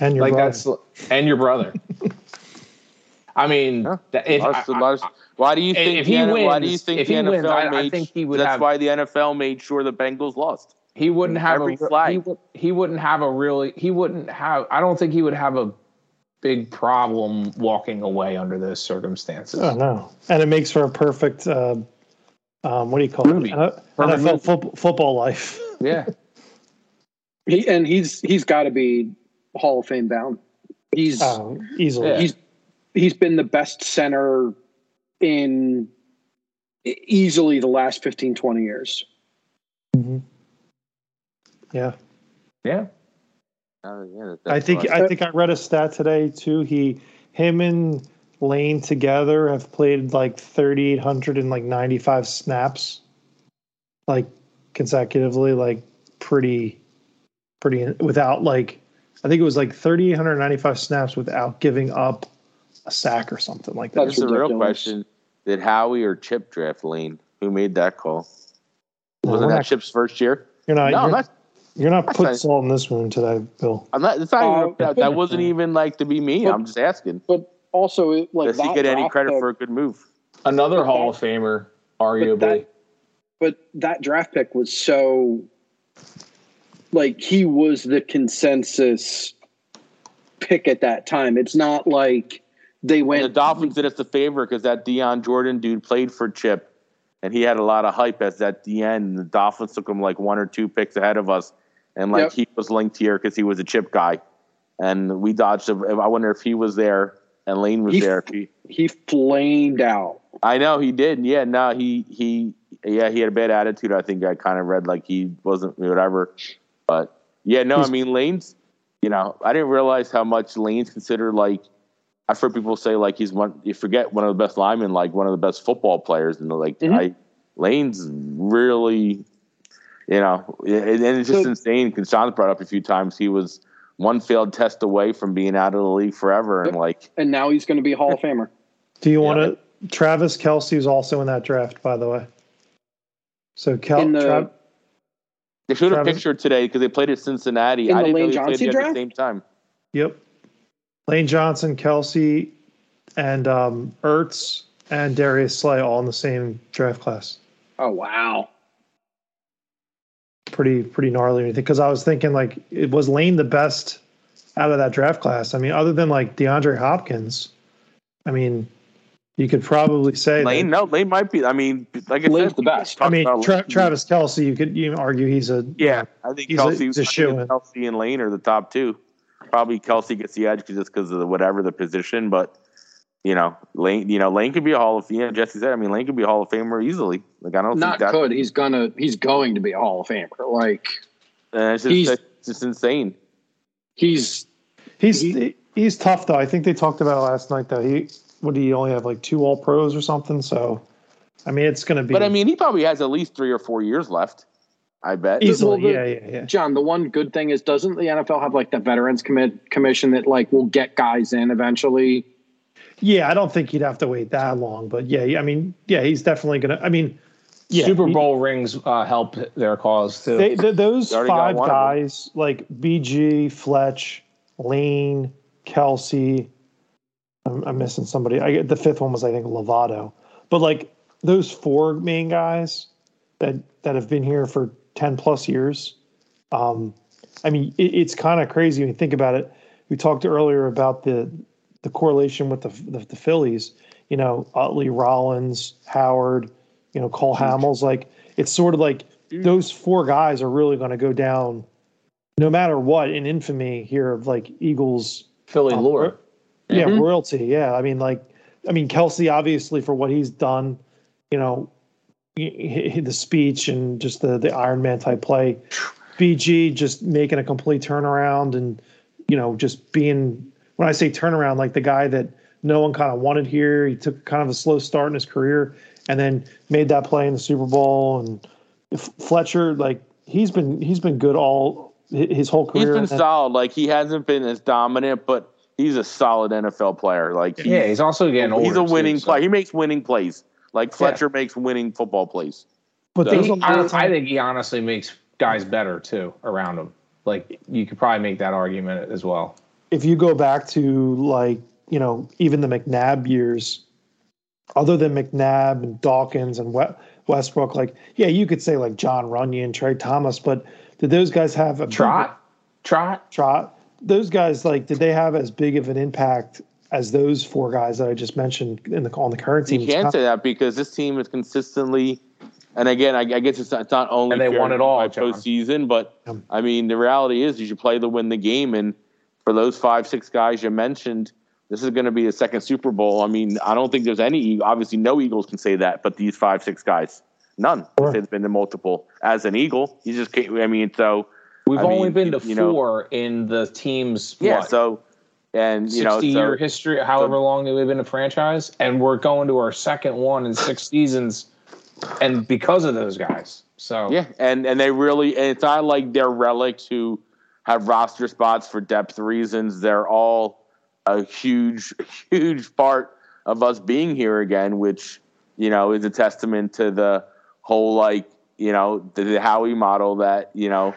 S4: and your
S1: like
S4: brother.
S1: that's and your brother. I mean,
S2: Yeah.
S1: if,
S2: Lots
S1: I-
S2: lots- why do you think
S1: if
S2: think
S1: he
S2: the, N- why do you think the
S1: he
S2: NFL
S1: wins, I- I think he would
S2: that's
S1: have-
S2: why the NFL made sure the Bengals lost.
S1: He wouldn't have
S2: Every
S1: a
S2: flag.
S1: he, would, he wouldn't have a really he wouldn't have I don't think he would have a big problem walking away under those circumstances.
S4: Oh no, and it makes for a perfect. Uh, um, what do you call
S1: Movie.
S4: it? N-
S1: Perfect
S4: NFL
S1: movie.
S4: fo- football life.
S1: Yeah.
S3: He, and he's he's got to be Hall of Fame bound. He's
S4: Um, easily.
S1: Yeah.
S3: he's he's been the best center in easily the last 15 20 years
S4: Mhm. Yeah.
S1: Yeah.
S2: Uh, yeah
S4: I think I think I read a stat today too. He, him, and Lane together have played like thirty eight hundred and like ninety five snaps, like consecutively, like pretty, pretty without like, I think it was like thirty eight hundred ninety five snaps without giving up a sack or something like that.
S2: That's a real question: Did Howie or Chip draft Lane? Who made that call? Wasn't that Chip's first year?
S4: You're not. No, you're, not, you're not putting salt in this room today, Bill.
S2: I'm not. It's not uh, even, that, that, wasn't even like to be me. But, I'm just asking.
S3: But also, like,
S2: does he get any credit pick, for a good move?
S1: Another Hall that, of Famer, arguably.
S3: But that, but that draft pick was so. Like he was the consensus pick at that time. It's not like they went.
S2: And the Dolphins did us a favor because that Dion Jordan dude played for Chip and he had a lot of hype as at the end. The Dolphins took him like one or two picks ahead of us, and like yep. he was linked here because he was a chip guy, and we dodged. him. I wonder if he was there and Lane was
S3: he,
S2: there.
S3: He, he flamed out.
S2: I know he did. Yeah, no, he he yeah he had a bad attitude. I think I kind of read like he wasn't whatever, but yeah, no, I mean Lane's. You know, I didn't realize how much Lane's considered like I've heard people say like he's one. You forget one of the best linemen, like one of the best football players, and like mm-hmm. I, Lane's really, you know, and, it's just so, insane. Because Sean's brought up a few times, he was one failed test away from being out of the league forever, and like,
S3: and now he's going to be a Hall of Famer.
S4: Do you want to? Travis Kelce is also in that draft, by the way. So Kel, the, Tra-
S2: they showed a picture today because they played at Cincinnati. I didn't know they played at the same time.
S4: Yep. Lane Johnson, Kelce, and um, Ertz and Darius Slay all in the same draft class.
S3: Oh wow!
S4: Pretty pretty gnarly. Anything because I was thinking like, it was Lane the best out of that draft class? I mean, other than like DeAndre Hopkins, I mean, you could probably say
S2: Lane.
S4: That,
S2: no, Lane might be. I mean, like I
S3: Lane's said, the best.
S4: I mean, Tra- Travis Kelce. You could even argue he's a
S2: yeah. I think
S4: he's
S2: Kelce,
S4: a, he's a shoe.
S2: Kelce and Lane are the top two probably Kelce gets the edge just because of the, whatever the position, but you know, Lane, you know, Lane could be a Hall of Famer. Jesse said, I mean, Lane could be a Hall of Famer easily. Like, I don't
S3: not
S2: think
S3: could. He's gonna. He's going to be a Hall of Famer. Like, uh,
S2: it's just, he's, it's just insane.
S3: He's
S4: he's he, he's tough though. I think they talked about it last night though. He would he only have like two All Pros or something? So, I mean, it's going to be.
S2: But I mean, he probably has at least three or four years left. I bet
S4: easily. Well, the, yeah, yeah, yeah.
S3: John, the one good thing is, doesn't the NFL have like the Veterans Commit Commission that like will get guys in eventually?
S4: Yeah, I don't think he'd have to wait that long, but yeah, I mean, yeah, he's definitely gonna. I mean, yeah,
S1: Super Bowl he, rings uh, help their cause too.
S4: They, the, those five guys, like BG, Fletch, Lane, Kelce. I'm, I'm, missing somebody. I get the fifth one was I think Lovato, but like those four main guys that that have been here for 10 plus years. Um, I mean, it, it's kind of crazy when you think about it. We talked earlier about the the correlation with the the, the Phillies. You know, Utley, Rollins, Howard. You know, Cole Hamels. Like it's sort of like those four guys are really going to go down, no matter what, in infamy here of like Eagles
S1: Philly um, lore.
S4: Yeah, mm-hmm. royalty. Yeah, I mean, like, I mean, Kelce obviously for what he's done. You know, the speech and just the the Iron Man type play. BG just making a complete turnaround and you know just being when I say turnaround, like the guy that no one kind of wanted here. He took kind of a slow start in his career and then made that play in the Super Bowl. And Fletcher, like he's been he's been good all his whole career.
S2: He's been solid. Like he hasn't been as dominant, but he's a solid NFL player. Like
S1: yeah, he's also getting older.
S2: He's a winning too, so. player. He makes winning plays. Like Fletcher yeah. makes winning football plays.
S1: But so, there's a lot of time. I think he honestly makes guys better too around him. Like you could probably make that argument as well.
S4: If you go back to like you know even the McNabb years, other than McNabb and Dawkins and Westbrook, like yeah, you could say like Jon Runyan, Tra Thomas, but did those guys have a
S1: trot, big, trot,
S4: trot? Those guys like did they have as big of an impact as those four guys that I just mentioned in the on the current team.
S2: You can't say that because this team is consistently, and again, I, I guess it's not, it's not only
S1: and they won it all
S2: postseason, but I mean the reality is you should play to win the game, and for those five six guys you mentioned, this is going to be a second Super Bowl. I mean, I don't think there's any. Obviously, no Eagles can say that, but these five six guys, none. Sure. It's been the multiple. As an Eagle, you just can't. I mean, so
S5: We've I only mean, been to four know, in the team's
S2: yeah. What, so and you know,
S5: year so, history, however so, long we've been a franchise, and we're going to our second one in six seasons, and because of those guys. So
S2: yeah, and and they really, and it's not like they're relics who have roster spots for depth reasons. They're all a huge, huge part of us being here again, which you know is a testament to the whole like you know the, the Howie model that you know.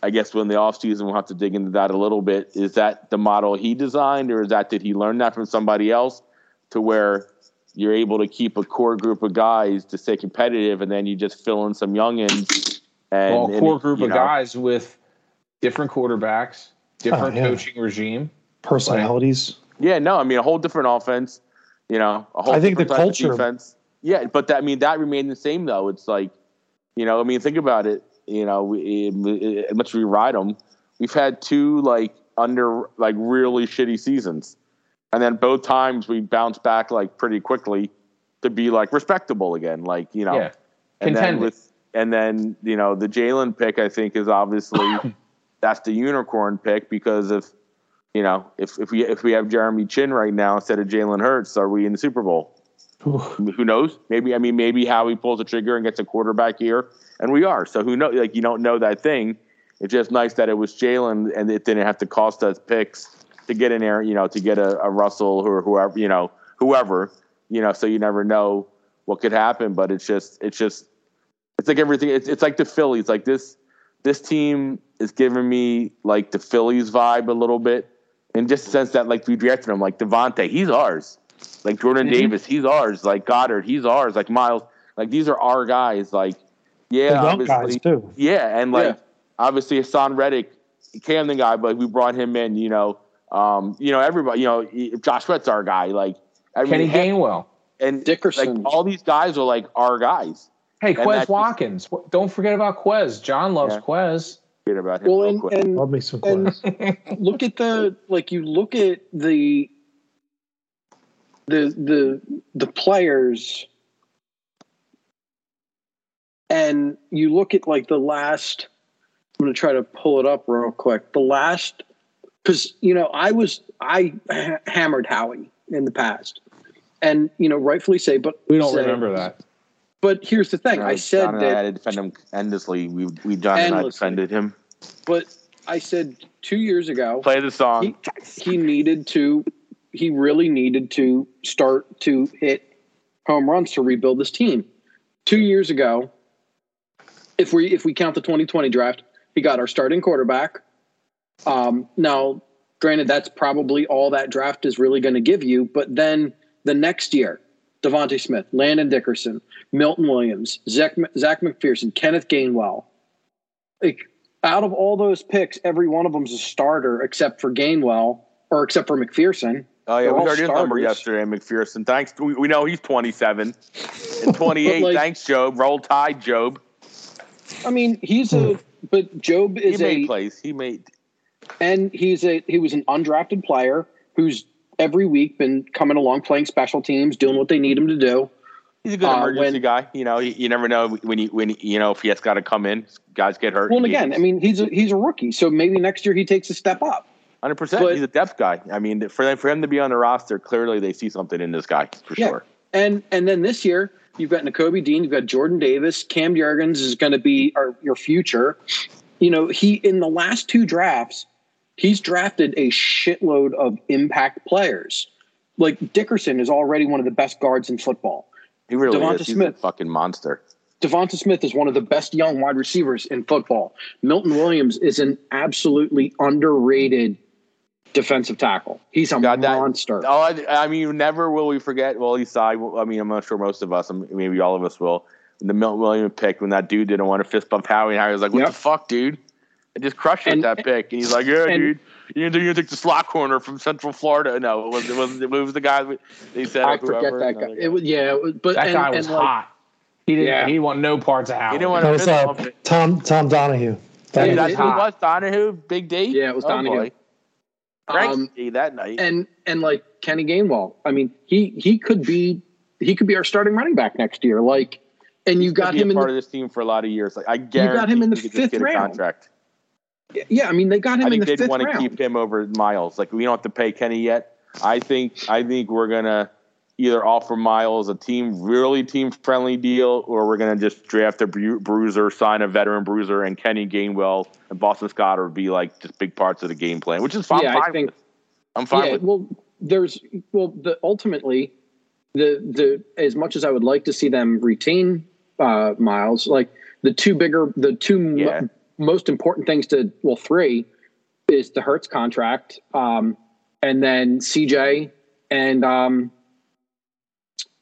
S2: I guess when the offseason we'll have to dig into that a little bit. Is that the model he designed, or is that did he learn that from somebody else? To where you're able to keep a core group of guys to stay competitive, and then you just fill in some youngins. And,
S5: well, a core group of know, guys with different quarterbacks, oh, different oh, yeah. coaching regime,
S4: personalities.
S2: yeah, no, I mean a whole different offense. You know, a whole. I think the culture. Defense. Yeah, but that I mean that remained the same though. It's like, you know, I mean, think about it. You know, we, as much we ride them, we've had two like under like really shitty seasons, and then both times we bounced back like pretty quickly to be like respectable again. Like you know, yeah. and then with and then you know the Jalen pick I think is obviously that's the unicorn pick because if you know if if we if we have Jeremy Chinn right now instead of Jalen Hurts, are we in the Super Bowl? who knows? Maybe I mean maybe Howie pulls the trigger and gets a quarterback here, and we are. So who knows? Like you don't know that thing. It's just nice that it was Jalen and it didn't have to cost us picks to get in there. You know, to get a, a Russell or whoever you know whoever you know. So you never know what could happen. But it's just it's just it's like everything. It's it's like the Phillies. Like this this team is giving me like the Phillies vibe a little bit, in just the sense that like we drafted him, like DeVonta, he's ours. Like Jordan mm-hmm. Davis, he's ours. Like Goedert, he's ours. Like Miles, like these are our guys. Like yeah, obviously, too. yeah, and like yeah. obviously Haason Reddick, Camden guy, but we brought him in. You know, um, you know everybody. You know, Josh Sweat's our guy. Like
S5: I mean, Kenny Gainwell
S2: and Dickerson. Like all these guys are like our guys.
S5: Hey, Quez Watkins. Just, Don't forget about Quez. John loves yeah. Quez.
S2: Forget about him. Well, and,
S3: and, Love me some Quez. look at the like. You look at the the the the players, and you look at like the last. I'm going to try to pull it up real quick. The last, because you know, I was I hammered Howie in the past, and you know, rightfully say, but
S5: we don't say, remember that.
S3: But here's the thing: I said
S2: John
S3: that
S2: I had to defend him endlessly. We we John endlessly. and I defended him.
S3: But I said two years ago,
S2: play the song.
S3: He, he needed to. He really needed to start to hit home runs to rebuild this team. Two years ago, if we if we count the 2020 draft, he got our starting quarterback. Um, now, granted, that's probably all that draft is really going to give you. But then the next year, DeVonta Smith, Landon Dickerson, Milton Williams, Zach, Zech McPhearson, Kenneth Gainwell. Like out of all those picks, every one of them's a starter except for Gainwell or except for McPhearson.
S2: Oh yeah, They're we heard his number yesterday, McPhearson. Thanks. We, we know he's 27 and 28. like, Thanks, Jobe. Roll Tide, Jobe.
S3: I mean, he's a but Jobe is
S2: he made
S3: a
S2: plays. He made,
S3: and he's a he was an undrafted player who's every week been coming along, playing special teams, doing what they need him to do.
S2: He's a good uh, emergency when, guy. You know, you, you, never know when you when you know if he has got to come in. Guys get hurt.
S3: Well, again, I mean, he's a, he's a rookie, so maybe next year he takes a step up.
S2: Hundred percent. He's a depth guy. I mean, for them for him to be on the roster, clearly they see something in this guy for yeah. sure.
S3: And and then this year you've got Nakobe Dean, you've got Jordan Davis, Cam Jurgens is going to be our, your future. You know, he in the last two drafts he's drafted a shitload of impact players. Like Dickerson is already one of the best guards in football.
S2: He really Devonta is. He's Smith, a fucking monster.
S3: Devonta Smith is one of the best young wide receivers in football. Milton Williams is an absolutely underrated defensive tackle. He's a God, monster.
S2: That, oh, I, I, mean, never will we forget. Well, at I, I mean, I'm not sure most of us, maybe all of us will. The Milton Williams pick when that dude didn't want to fist bump Howie, and Howie was like, "What yep. the fuck, dude?" and just crushed it and, that pick. And he's like, "Yeah, and, dude, you're gonna take the slot corner from Central Florida." No, it was it was it was the guy they said.
S3: I forget that guy. It was yeah, it was, but
S5: that and, guy was like, hot. He didn't. Yeah. He didn't want no parts of Howard. He didn't want
S4: to. Was, uh, Tom Tom Donahoe.
S2: That that's who was Donahoe. Big D.
S3: Yeah, it was oh, Donahoe.
S2: Um, that night.
S3: And and like Kenny Gainwell. I mean, he he could be he could be our starting running back next year. Like, and you got him in
S2: part
S3: the,
S2: of this team for a lot of years. Like I guarantee you got him in the fifth round. Contract.
S3: Yeah, I mean they got him
S2: I
S3: in
S2: think
S3: the
S2: they'd want to keep him over Miles. Like we don't have to pay Kenny yet. I think I think we're gonna either offer Miles a team really team friendly deal, or we're gonna just draft a bruiser, sign a veteran bruiser, and Kenny Gainwell and Boston Scott would be like just big parts of the game plan, which is fine.
S3: Yeah,
S2: I'm
S3: I think-.
S2: I'm fine
S3: yeah,
S2: with.
S3: well, there's well, the ultimately, the the as much as I would like to see them retain uh, Miles, like the two bigger, the two
S2: Yeah.
S3: Most important things to well, three is the Hurts contract, um, and then CJ and um,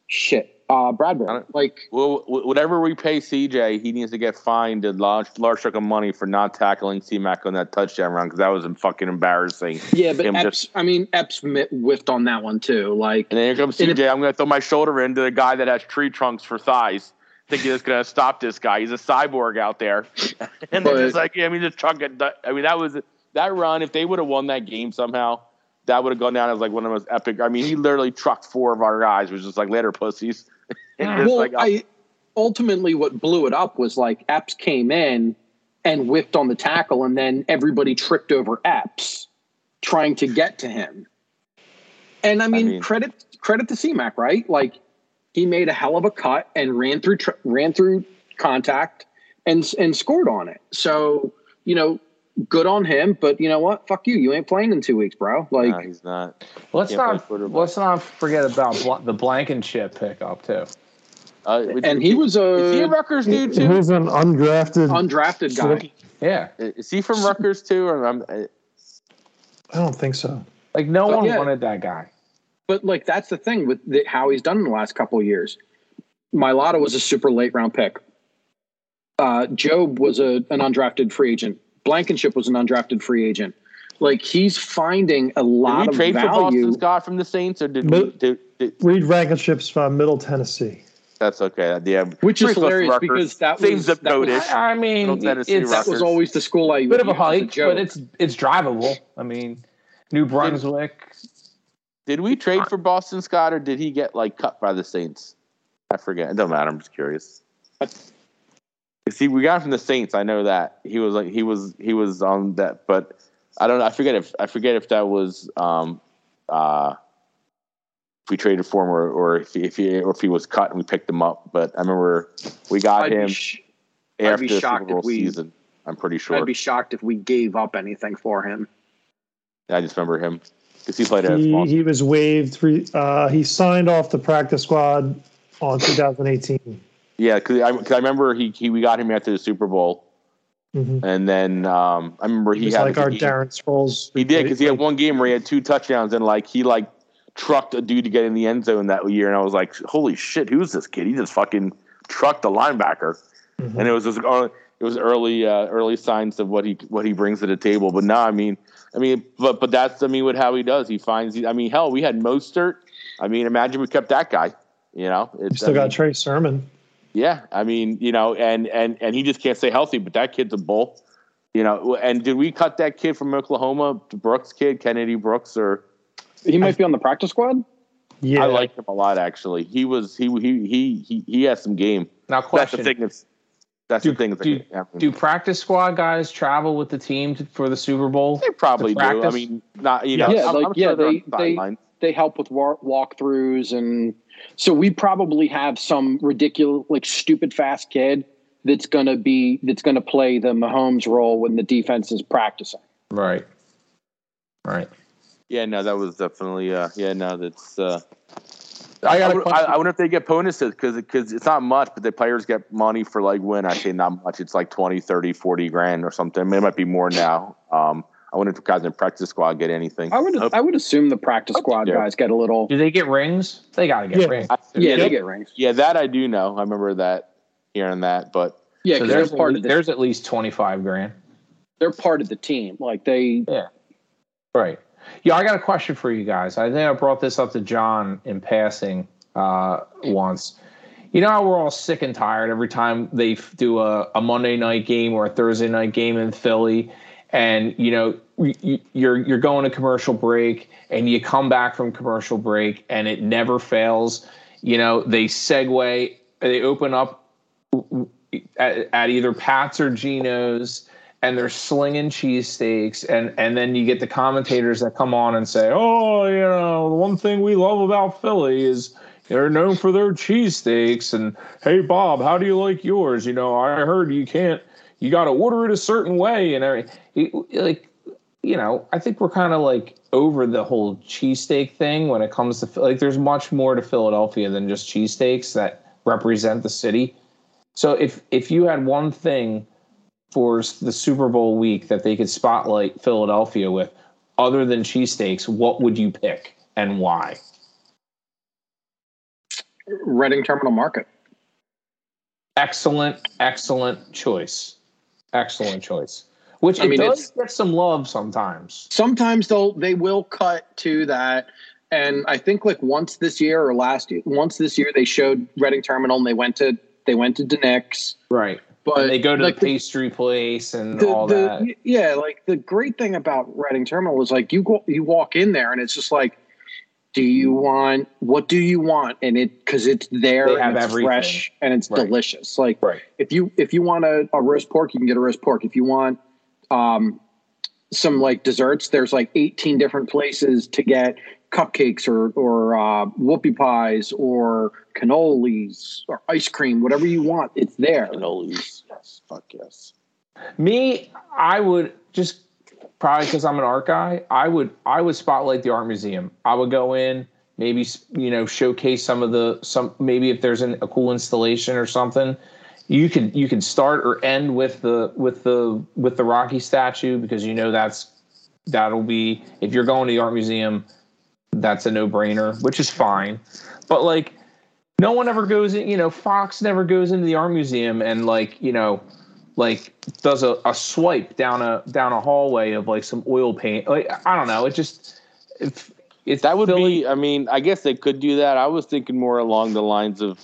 S3: shit, uh,
S2: Bradberry.
S3: Like,
S2: Well, whatever we pay CJ, he needs to get fined a large, large chunk of money for not tackling C-Mac on that touchdown run because that was fucking embarrassing.
S3: yeah, but
S2: Him
S3: Epps, I mean, Epps whiffed on that one too. Like,
S2: And then here comes CJ. I'm going to throw my shoulder into the guy that has tree trunks for thighs. Thinking it's going to stop this guy. He's a cyborg out there. and
S3: But-
S2: they're just like, yeah, I mean, just truck it. I mean, that was that run. If they would have won that game somehow, that would have gone down as like one of the most epic. I mean, he literally trucked four of our guys, which is like later pussies.
S3: Well,
S2: like, uh,
S3: I ultimately what blew it up was like Epps came in and whipped on the tackle, and then everybody tripped over Epps trying to get to him. And I mean,
S2: mean-
S3: credit credit to CMAC, right? Like he made a hell of a cut and ran through tr- ran through contact and and scored on it. So you know, good on him. But you know what? Fuck you. You ain't playing in two weeks, bro. Like.
S2: no, he's not.
S5: Let's
S2: Yeah,
S5: not let's not forget about Bl- the Blankenship pickup too.
S2: Uh,
S3: and he was a
S2: is he a
S3: a
S2: Rutgers dude too?
S4: He's an undrafted.
S3: undrafted guy.
S5: Yeah,
S2: Is he from Rutgers too? Or I'm, uh,
S4: I don't think so.
S5: like no
S3: But
S5: one
S3: yeah.
S5: wanted that guy.
S3: But like that's the thing with the, how he's done in the last couple of years. Mailata was a super late round pick. Uh, Jobe was a, an undrafted free agent. Blankenship was an undrafted free agent. Like he's finding a lot
S2: did
S3: lot
S2: we
S3: of
S2: trade for Boston
S3: value.
S2: Scott from the Saints, or did we?
S4: But-
S2: Did, did,
S4: Reed Blankenship's from Middle Tennessee.
S2: that's okay. Yeah,
S3: Which is
S2: Pretty close to
S3: hilarious
S2: Rutgers.
S3: because that
S2: Same
S3: was
S2: zip
S3: that was,
S2: code-ish.
S5: I, I mean,
S2: Middle Tennessee,
S5: it's
S3: that was always the school I
S5: a bit of a
S3: used
S5: hike,
S3: joke.
S5: but it's it's drivable. I mean, New Brunswick.
S2: Did we trade for Boston Scott, or did he get like cut by the Saints? I forget. It doesn't matter. I'm just curious. See, we got him from the Saints. I know that he was like he was he was on that, but I don't know. I forget if I forget if that was um uh if we traded for him or, or if he, if he or if he was cut and we picked him up. But I remember we got
S3: I'd
S2: him
S3: sh- I'd
S2: after the Super Bowl
S3: we-
S2: season. I'm pretty sure.
S3: I'd be shocked if we gave up anything for him.
S2: Yeah, I just remember him because he played at
S4: He, he was waived. Re, uh, he signed off the practice squad on 2018.
S2: Yeah, because I, 'cause I remember he, he we got him after the Super Bowl,
S4: Mhm.
S2: and then um, I remember
S4: He
S2: he had
S4: like our
S2: game-
S4: Darren Sproles.
S2: He did because he had one game where he had two touchdowns and like he like trucked a dude to get in the end zone that year, and I was like, holy shit, who's this kid? He just fucking trucked a linebacker,
S4: Mhm.
S2: and it was just, uh, it was early uh, early signs of what he what he brings to the table. But now, I mean, I mean, but but that's I mean what how he does. He finds. I mean, hell, we had Mostert. I mean, imagine we kept that guy. You know,
S4: We
S2: it's,
S4: still
S2: I
S4: got
S2: mean,
S4: Trey Sermon.
S2: yeah, I mean, you know, and and and he just can't stay healthy. But that kid's a bull, you know. And did we cut that kid from Oklahoma, the Brooks kid, Kennedy Brooks, or
S3: He might be on the practice squad.
S4: Yeah,
S2: I like him a lot actually. He was he he he he, he has some game.
S5: Now,
S2: That's
S5: question:
S2: the thing. That's that's
S5: Do-
S2: the thing. That's
S5: do-
S2: like,
S5: Do practice squad guys travel with the team to, for the Super Bowl?
S2: they probably do. I mean, not you know.
S3: Yeah,
S2: I'm,
S3: like,
S2: I'm
S3: yeah,
S2: sure they're
S3: they- they- help with wa- walkthroughs and so we probably have some ridiculous like stupid fast kid that's going to be that's going to play the Mahomes role when the defense is practicing.
S5: Right. Right.
S2: Yeah, no, that was definitely. Uh, yeah, no, that's. Uh,
S5: I
S2: I,
S5: got a
S2: wonder- I. I wonder if they get bonuses because because it's not much, but the players get money for like when I say not much, it's like 20, 30, 40 grand or something. It might be more now. Um, I wonder if the guys in practice squad get anything.
S3: I would
S2: Hope-
S3: I would assume the practice squad
S2: do.
S3: guys get a little
S5: Do they get rings? They got to get
S4: Yeah.
S5: rings.
S2: I-
S3: yeah, they get rings.
S2: yeah, that I do know. I remember that hearing that, but
S3: Yeah,
S5: So there's
S3: part
S5: at,
S3: of the
S5: there's at least twenty five grand.
S3: they're part of the team. Like they yeah,
S5: Right. Yeah, I got a question for you guys. I think I brought this up to John in passing uh, once. You know how we're all sick and tired every time they do a, a Monday night game or a Thursday night game in Philly, and you know you're you're going to commercial break and you come back from commercial break and it never fails. You know they segue, they open up at, at either Pat's or Geno's,
S1: and they're slinging cheesesteaks and and then you get the commentators that come on and say oh you know the one thing we love about philly is they're known for their cheesesteaks. And hey bob how do you like yours? You know i heard you can't you got to order it a certain way and everything like you know i think we're kind of like over the whole cheesesteak thing when it comes to like there's much more to philadelphia than just cheesesteaks that represent the city. So if if you had one thing for the Super Bowl week that they could spotlight Philadelphia with, other than cheesesteaks, what would you pick and why?
S3: Reading Terminal Market.
S1: Excellent, excellent choice. Excellent choice. Which I it mean, does get some love sometimes.
S3: Sometimes they'll they will cut to that. And I think like once this year or last year, once this year they showed Reading Terminal and they went to they went to DiNic's.
S1: Right. But they go to like the pastry place and the, all
S3: the,
S1: that.
S3: Yeah, like the great thing about Reading Terminal is like you go, you walk in there and it's just like, do you want what do you want? And it because it's there they and it's everything. fresh and it's right. delicious. Like right. if you if you want a, a roast pork, you can get a roast pork. If you want um some like desserts, there's like 18 different places to get cupcakes or or uh, whoopie pies or cannolis or ice cream, whatever you want, it's there.
S2: Cannolis, yes, fuck yes.
S1: Me, I would just probably because I'm an art guy. I would I would spotlight the art museum. I would go in, maybe you know showcase some of the some maybe if there's an, a cool installation or something. You can you can start or end with the with the with the Rocky statue because you know that's that'll be if you're going to the art museum that's a no brainer, which is fine. But like, no one ever goes in, you know, Fox never goes into the art museum and like, you know, like does a, a swipe down a down a hallway of like some oil paint. Like I don't know, it just if
S2: if that would Philly, be I mean, I guess they could do that. I was thinking more along the lines of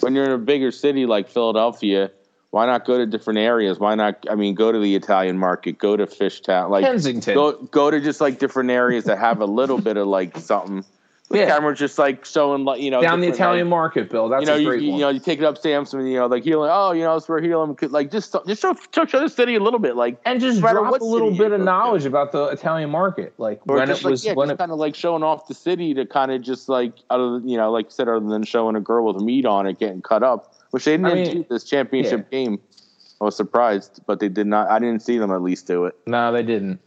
S2: when you're in a bigger city like Philadelphia, why not go to different areas? Why not? I mean, go to the Italian market, go to Fishtown, like
S1: Kensington.
S2: Go go to just like different areas that have a little bit of like something. The yeah. camera just like showing like you know
S1: down the Italian
S2: like,
S1: market, Bill. That's
S2: you know,
S1: a great
S2: you,
S1: one.
S2: You know, you take it up Samson, you know, like healing. Oh, you know, it's where healing could like just just show show, show the city a little bit, like
S1: and just drop a little bit of knowledge about the Italian market, like
S2: or
S1: when
S2: it
S1: was
S2: like, yeah,
S1: when
S2: it kind of like showing off the city to kind of just like out of you know, like said, other than showing a girl with meat on it getting cut up, which they didn't I mean, do this championship yeah. game. I was surprised, but they did not. I didn't see them at least do it.
S1: No, they didn't.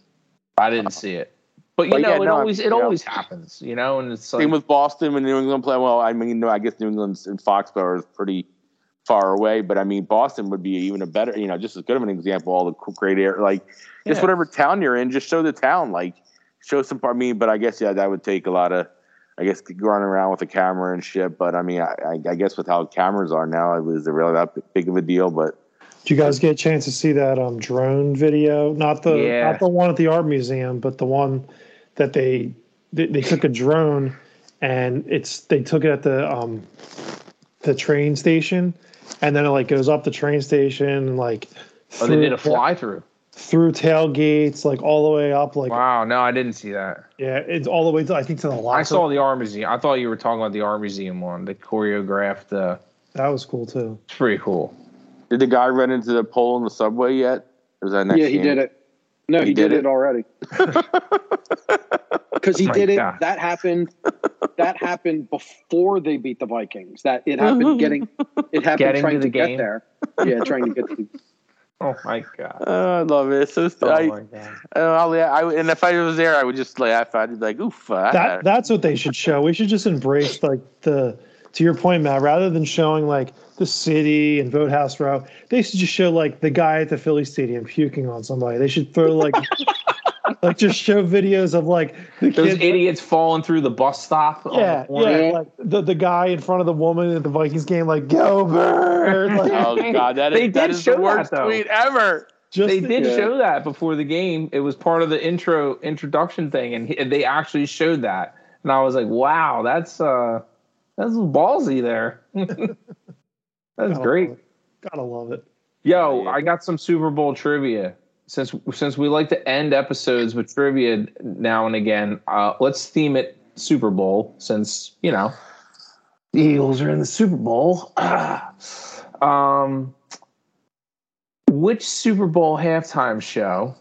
S1: I didn't uh, see it. But you but know, yeah, it no, always it always happens, you know. And it's
S2: like, same with Boston and New England play. Well, I mean, no, I guess New England's in Foxborough is pretty far away, but I mean, Boston would be even a better, you know, just as good of an example. All the great air, like yeah. just whatever town you're in, just show the town, like show some. Part. I mean, but I guess yeah, that would take a lot of, I guess, running around with a camera and shit. But I mean, I, I guess with how cameras are now, it was really that big of a deal, but.
S4: Did you guys get a chance to see that um, drone video? Not the yeah. not the one at the art museum, but the one that they they, they took a drone and it's they took it at the um, the train station, and then it like goes up the train station and like.
S1: Oh, they did a fly through
S4: through tailgates, like all the way up. Like
S1: wow, no, I didn't see that.
S4: Yeah, it's all the way to I think to the last.
S1: I saw the art museum. I thought you were talking about the art museum one, the choreographed. Uh,
S4: that was cool too.
S1: It's pretty cool.
S2: Did the guy run into the pole in the subway yet?
S3: Or was that next? Yeah, he game? did it. No, he, he did, did, it, already. Because he oh did it. God. That happened. That happened before they beat the Vikings. That it happened getting. It happened getting trying to, to get there. Yeah, trying to get to.
S1: Oh my god!
S2: Oh, I love it. So oh I, my god! I, I, and if I was there, I would just laugh. I'd be like, "Oof!" Uh,
S4: that that's what they should show. We should just embrace like the. To your point, Matt. Rather than showing like the city and Boathouse Row. They should just show like the guy at the Philly Stadium puking on somebody. They should throw like like just show videos of like
S1: the those kids, idiots like, falling through the bus stop.
S4: Yeah, yeah. Like the, the guy in front of the woman at the Vikings game, like go bird. Like,
S2: oh god, that is, that is the worst that, tweet ever.
S1: Just they did show that before the game. It was part of the intro introduction thing, and he, they actually showed that. And I was like, "Wow, that's uh, that's ballsy there." That's Gotta great.
S4: Love Gotta love it.
S1: Yo, I got some Super Bowl trivia since since we like to end episodes with trivia now and again, uh, let's theme it Super Bowl since you know the Eagles are in the Super Bowl. um, which Super Bowl halftime show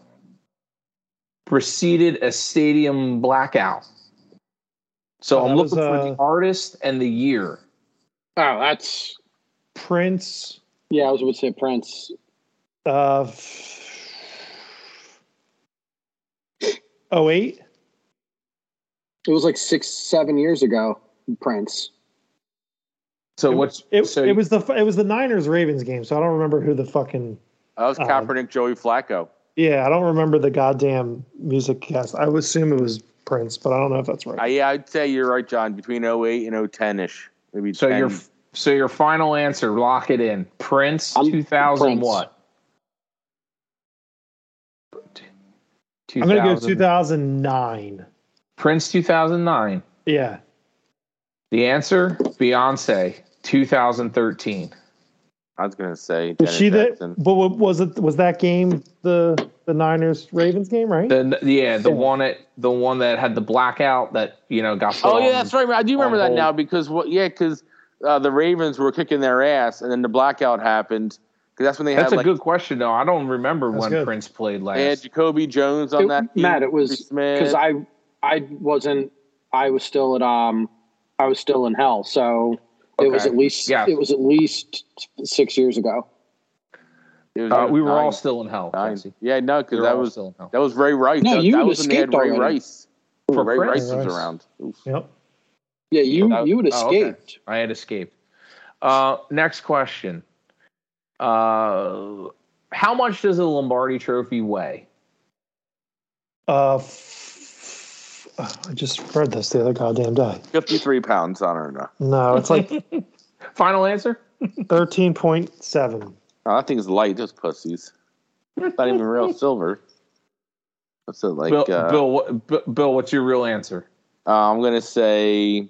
S1: preceded a stadium blackout? So
S4: oh,
S1: I'm looking
S4: was, uh, for
S1: the artist and the year.
S3: Oh, that's
S4: Prince.
S3: Yeah, I was going to say Prince.
S4: Uh, 08?
S3: It was like six, seven years ago, Prince.
S1: So
S4: it,
S1: what's
S4: it,
S1: so
S4: it was the it was the Niners Ravens game, so I don't remember who the fucking oh,
S2: That was
S4: uh,
S2: Kaepernick uh, Joey Flacco.
S4: Yeah, I don't remember the goddamn music cast. I would assume it was Prince, but I don't know if that's right.
S2: Uh, yeah, I'd say you're right, John. Between 08 and 010 ish, maybe.
S1: So
S2: 10.
S1: your so your final answer, lock it in. Prince, two thousand what?
S4: I'm gonna go 2009.
S1: Prince, two thousand nine.
S4: Yeah,
S1: The answer: Beyonce, two thousand thirteen.
S2: I was gonna say.
S4: was she the?
S2: Jackson.
S4: But wa- was it was that game the the Niners Ravens game right?
S1: The yeah, the
S4: Yeah.
S1: one at the one that had the blackout that you know got.
S2: Oh yeah,
S1: on-
S2: that's right. I do remember that
S1: hold.
S2: now because what? Yeah, because uh, the Ravens were kicking their ass, and then the blackout happened. Because that's when they
S1: That's
S2: had
S1: a
S2: like
S1: good question though. I don't remember when
S4: good.
S1: Prince played last.
S2: they had Jacoby Jones on
S3: It-
S2: that team.
S3: Matt, it was because I I wasn't I was still at um I was still in hell, so it was at least
S1: Yeah.
S3: it was at least six years ago.
S2: Was
S1: Uh, we were
S2: nine-
S1: all still in hell.
S2: Yeah, no, because
S1: were
S2: that was
S1: still in hell.
S2: that was Ray Rice.
S3: No,
S2: that,
S3: you
S2: that
S3: had
S2: was when they had
S3: escaped
S2: Ray
S3: already.
S2: Rice.
S1: For
S2: Ray
S1: Prince?
S2: Rice was around. Oof.
S4: Yep.
S3: Yeah, you
S1: That-
S3: you had
S1: oh, okay.
S3: escaped.
S1: I had escaped. Uh, next question. Uh, how much does a Lombardi Trophy weigh?
S4: Uh, f- I just read this the other goddamn day.
S2: Fifty-three pounds. I don't know.
S4: No, it's like
S1: Final answer?
S4: thirteen point seven.
S2: Oh, that thing's light. Those pussies. It's not even real silver. What's it like?
S1: Bill,
S2: uh,
S1: Bill, what, B- Bill, what's your real answer?
S2: uh, I'm gonna say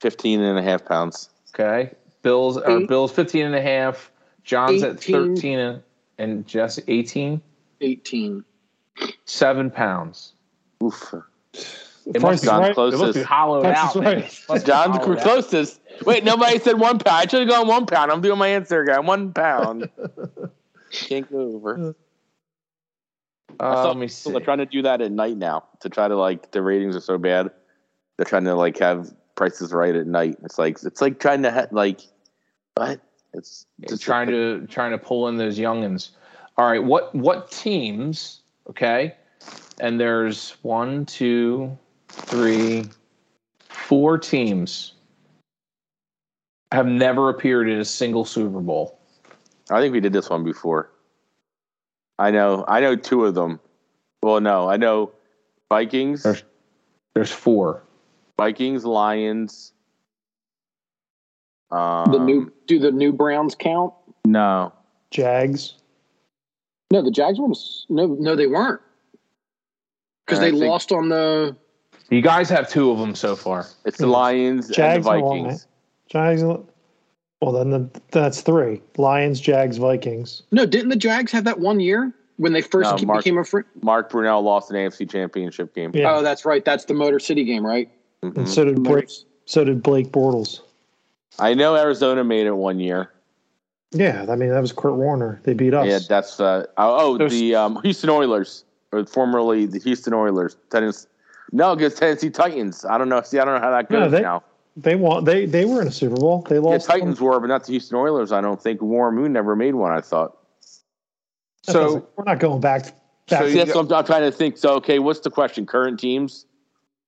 S2: 15 and a half pounds.
S1: Okay. Bill's or Bill's 15 and a half. John's at 13 and, and Jesse 18.
S3: Eighteen.
S1: Seven pounds.
S2: Oof.
S1: It
S4: Price
S1: must,
S4: is
S1: be,
S2: John's
S4: right.
S1: it must be
S2: closest.
S1: hollowed
S4: Price
S1: out.
S4: is
S1: man.
S4: right.
S1: It must be
S2: John's
S1: hollowed out.
S2: closest. Wait, nobody said one pound. I should have gone one pound. I'm doing my answer again. One pound. Can't go over. I
S1: Uh,
S2: saw
S1: let me
S2: people
S1: see.
S2: are trying to do that at night now to try to like the ratings are so bad. They're trying to like have prices right at night. It's like it's like trying to ha- like what? It's
S1: Just trying to trying to pull in those youngins. All right, what what teams? Okay, and there's one, two, three, four teams have never appeared in a single Super Bowl.
S2: I think we did this one before. I know. I know two of them. Well, no, I know Vikings,
S1: There's- There's four.
S2: Vikings, Lions. Um,
S3: The new do the new Browns count?
S2: no,
S4: Jags.
S3: No, the Jags ones. No, no, they weren't because they lost on the.
S1: You guys have two of them so far.
S2: it's the Lions
S4: Jags
S2: and
S4: and
S2: the Vikings.
S4: Jags. Well, then the, that's three: Lions, Jags, Vikings.
S3: No, didn't the Jags have that one year when they first
S2: No,
S3: ke-
S2: Mark-
S3: became a free?
S2: Mark Brunell lost an AFC Championship game.
S4: Yeah,
S3: Oh, that's right. That's the Motor City game, right?
S2: Mhm.
S4: and so did Blake. So did Blake Bortles.
S2: I know Arizona made it one year.
S4: Yeah, I mean that was Kurt Warner. They beat us.
S2: Yeah, that's uh, oh, oh
S1: There's-
S2: the um, Houston Oilers, or formerly the Houston Oilers. Tennis, no, against Tennessee Titans. I don't know. See, I don't know how that
S4: No,
S2: goes
S4: they-
S2: now.
S4: they won. They they were in a Super Bowl. They
S2: Yeah,
S4: lost.
S2: Titans were, but not the Houston Oilers. I don't think Warren Moon never made one. I thought.
S4: That
S1: So
S4: doesn't- we're not going back. back
S1: So
S2: See,
S1: you
S2: that's what I'm, I'm trying to think. So, okay, what's the question? Current teams?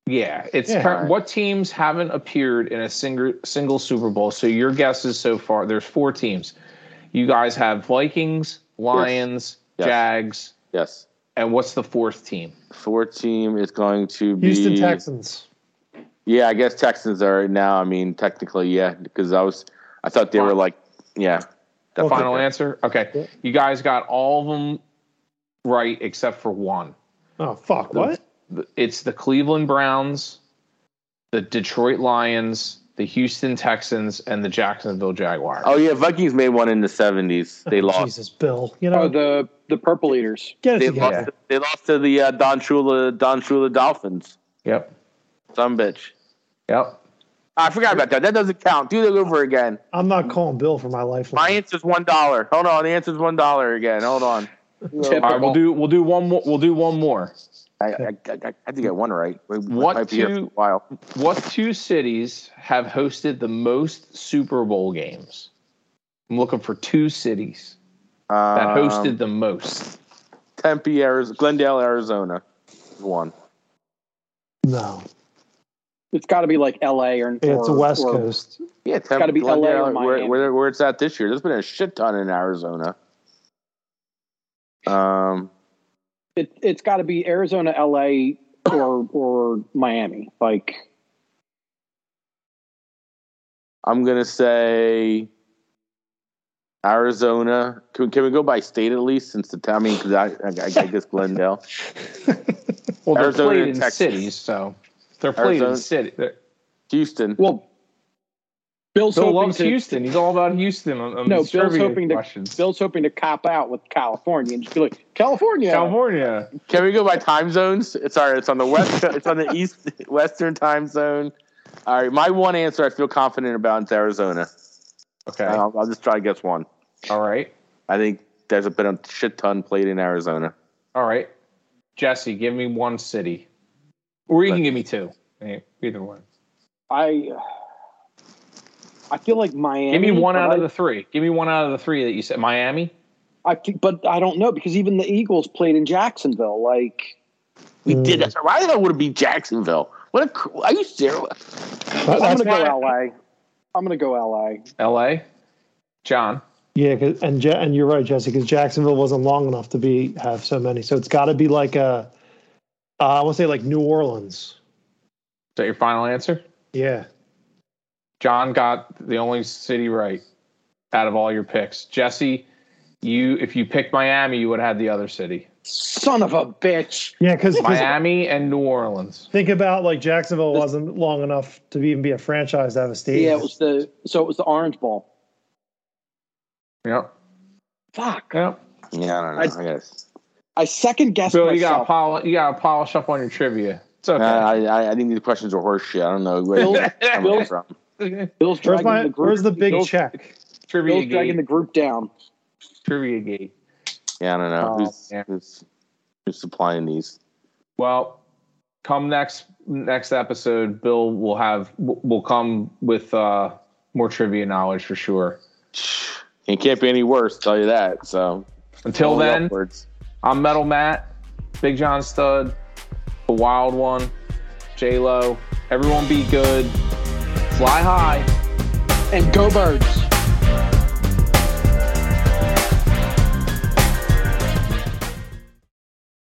S1: Yeah, it's
S4: Yeah.
S1: cur- what teams haven't appeared in a single single Super Bowl. So your guesses so far. There's four teams. You guys have Vikings, Lions,
S2: Yes.
S1: Jags,
S2: Yes.
S1: and what's the fourth team?
S2: Fourth team is going to be
S4: Houston Texans.
S2: Yeah, I guess Texans are right now. I mean, technically, yeah, because I was, I thought they were like, yeah.
S4: Okay.
S1: Final answer. Okay, you guys got all of them right except for one.
S4: Oh fuck! What?
S1: It's the Cleveland Browns, the Detroit Lions, the Houston Texans, and the Jacksonville Jaguars.
S2: Oh yeah, Vikings made one in the '70s. They
S4: Oh,
S2: lost.
S4: Jesus, Bill. You know,
S3: Oh, the the Purple Eaters.
S4: get it
S2: They
S4: together.
S2: lost. They lost to the uh, Don Shula Don Shula Dolphins.
S1: Yep.
S2: Some bitch.
S1: Yep.
S2: I forgot about that. That doesn't count. Do it over again.
S4: I'm not calling Bill for my life.
S2: My answer's one dollar. Hold on. The answer's one dollar again. Hold on.
S1: All right, we'll do we'll do one more. We'll do one more.
S2: I, I, I, I had to get one right. We
S1: What
S2: might be here for
S1: two-
S2: a while.
S1: What two cities have hosted the most Super Bowl games? I'm looking for two cities that
S2: Um,
S1: hosted the most.
S2: Tempe, Arizona, Glendale, Arizona. One.
S4: No,
S3: It's got to be like L.A. or
S4: it's a
S3: or-
S4: West
S3: or-
S4: Coast.
S2: Yeah, it's
S3: gotta be LA or
S2: Glendale, where,
S3: Miami.
S2: where, where it's at this year. There's been a shit ton in Arizona. Um,
S3: It, it's got to be Arizona, L.A. or or Miami. Like
S2: I'm gonna say Arizona. Can, can we go by state at least? Since the I mean, because I, I, I guess Glendale.
S1: Well, they're
S2: Arizona
S1: played in
S2: Texas.
S1: cities, so they're played
S2: Arizona-
S1: in city.
S2: Houston.
S3: well, Bill's
S1: Bill
S3: hoping
S1: loves
S3: to
S1: Houston. He's all about Houston on, on
S3: no. Bill's hoping to
S1: questions.
S3: Bill's hoping to cop out with California and just be like California.
S1: California.
S2: Can we go by time zones? It's all right. It's on the west. it's on the east western time zone. All right. My one answer I feel confident about is Arizona.
S1: Okay.
S2: I'll, I'll just try to guess one.
S1: all right.
S2: I think there's been a shit ton played in Arizona.
S1: All right. Jesse, give me one city, or you can give me two. Either one.
S3: I I feel like Miami.
S1: Give me one out
S3: I-
S1: of the three. Give me one out of the three that you said. Miami.
S3: I but I don't know because even the Eagles played in Jacksonville. Like
S2: We
S4: Mm.
S2: did that. Why did I want to be Jacksonville? What a, cr- are you serious?
S4: That-
S3: I'm gonna go LA. I'm gonna go LA.
S1: L.A. John.
S4: Yeah, 'cause- and Ja- and you're right, Jesse, because Jacksonville wasn't long enough to be have so many. So it's got to be like a, uh, I want to say like New Orleans.
S1: Is that your final answer?
S4: Yeah,
S1: John got the only city right out of all your picks. Jesse, you if you picked Miami, you would have had the other city.
S3: Son of a bitch.
S4: yeah, because
S1: Miami and New Orleans.
S4: think about like Jacksonville wasn't long enough to even be a franchise to have a stadium.
S3: Yeah, it was the so it was the Orange Bowl.
S1: Yep.
S3: Fuck.
S1: Yep.
S2: Yeah, I don't know.
S3: I-
S2: I, guess.
S3: I second guessed
S1: Bill, you got to polish. You got to polish up on your trivia. It's okay.
S2: Uh, I, I, I think these questions are horse shit. I don't know where
S3: Bill-
S2: you're coming
S3: Bill-
S2: from.
S3: Bill's
S4: where's my
S3: the group.
S4: where's the big
S3: Bill's,
S4: check?
S1: trivia
S3: Bill's dragging the group down.
S1: trivia gate.
S2: Yeah, I don't know.
S1: Oh,
S2: who's,
S1: yeah.
S2: who's, who's supplying these?
S1: Well, come next next episode, Bill will have will come with uh, more trivia knowledge for sure.
S2: It can't be any worse, tell you that. So
S1: Until
S2: only
S1: then,
S2: upwards.
S1: I'm Metal Matt, Big John Stud, the Wild One, J Lo. Everyone be good. Fly high.
S3: And go birds.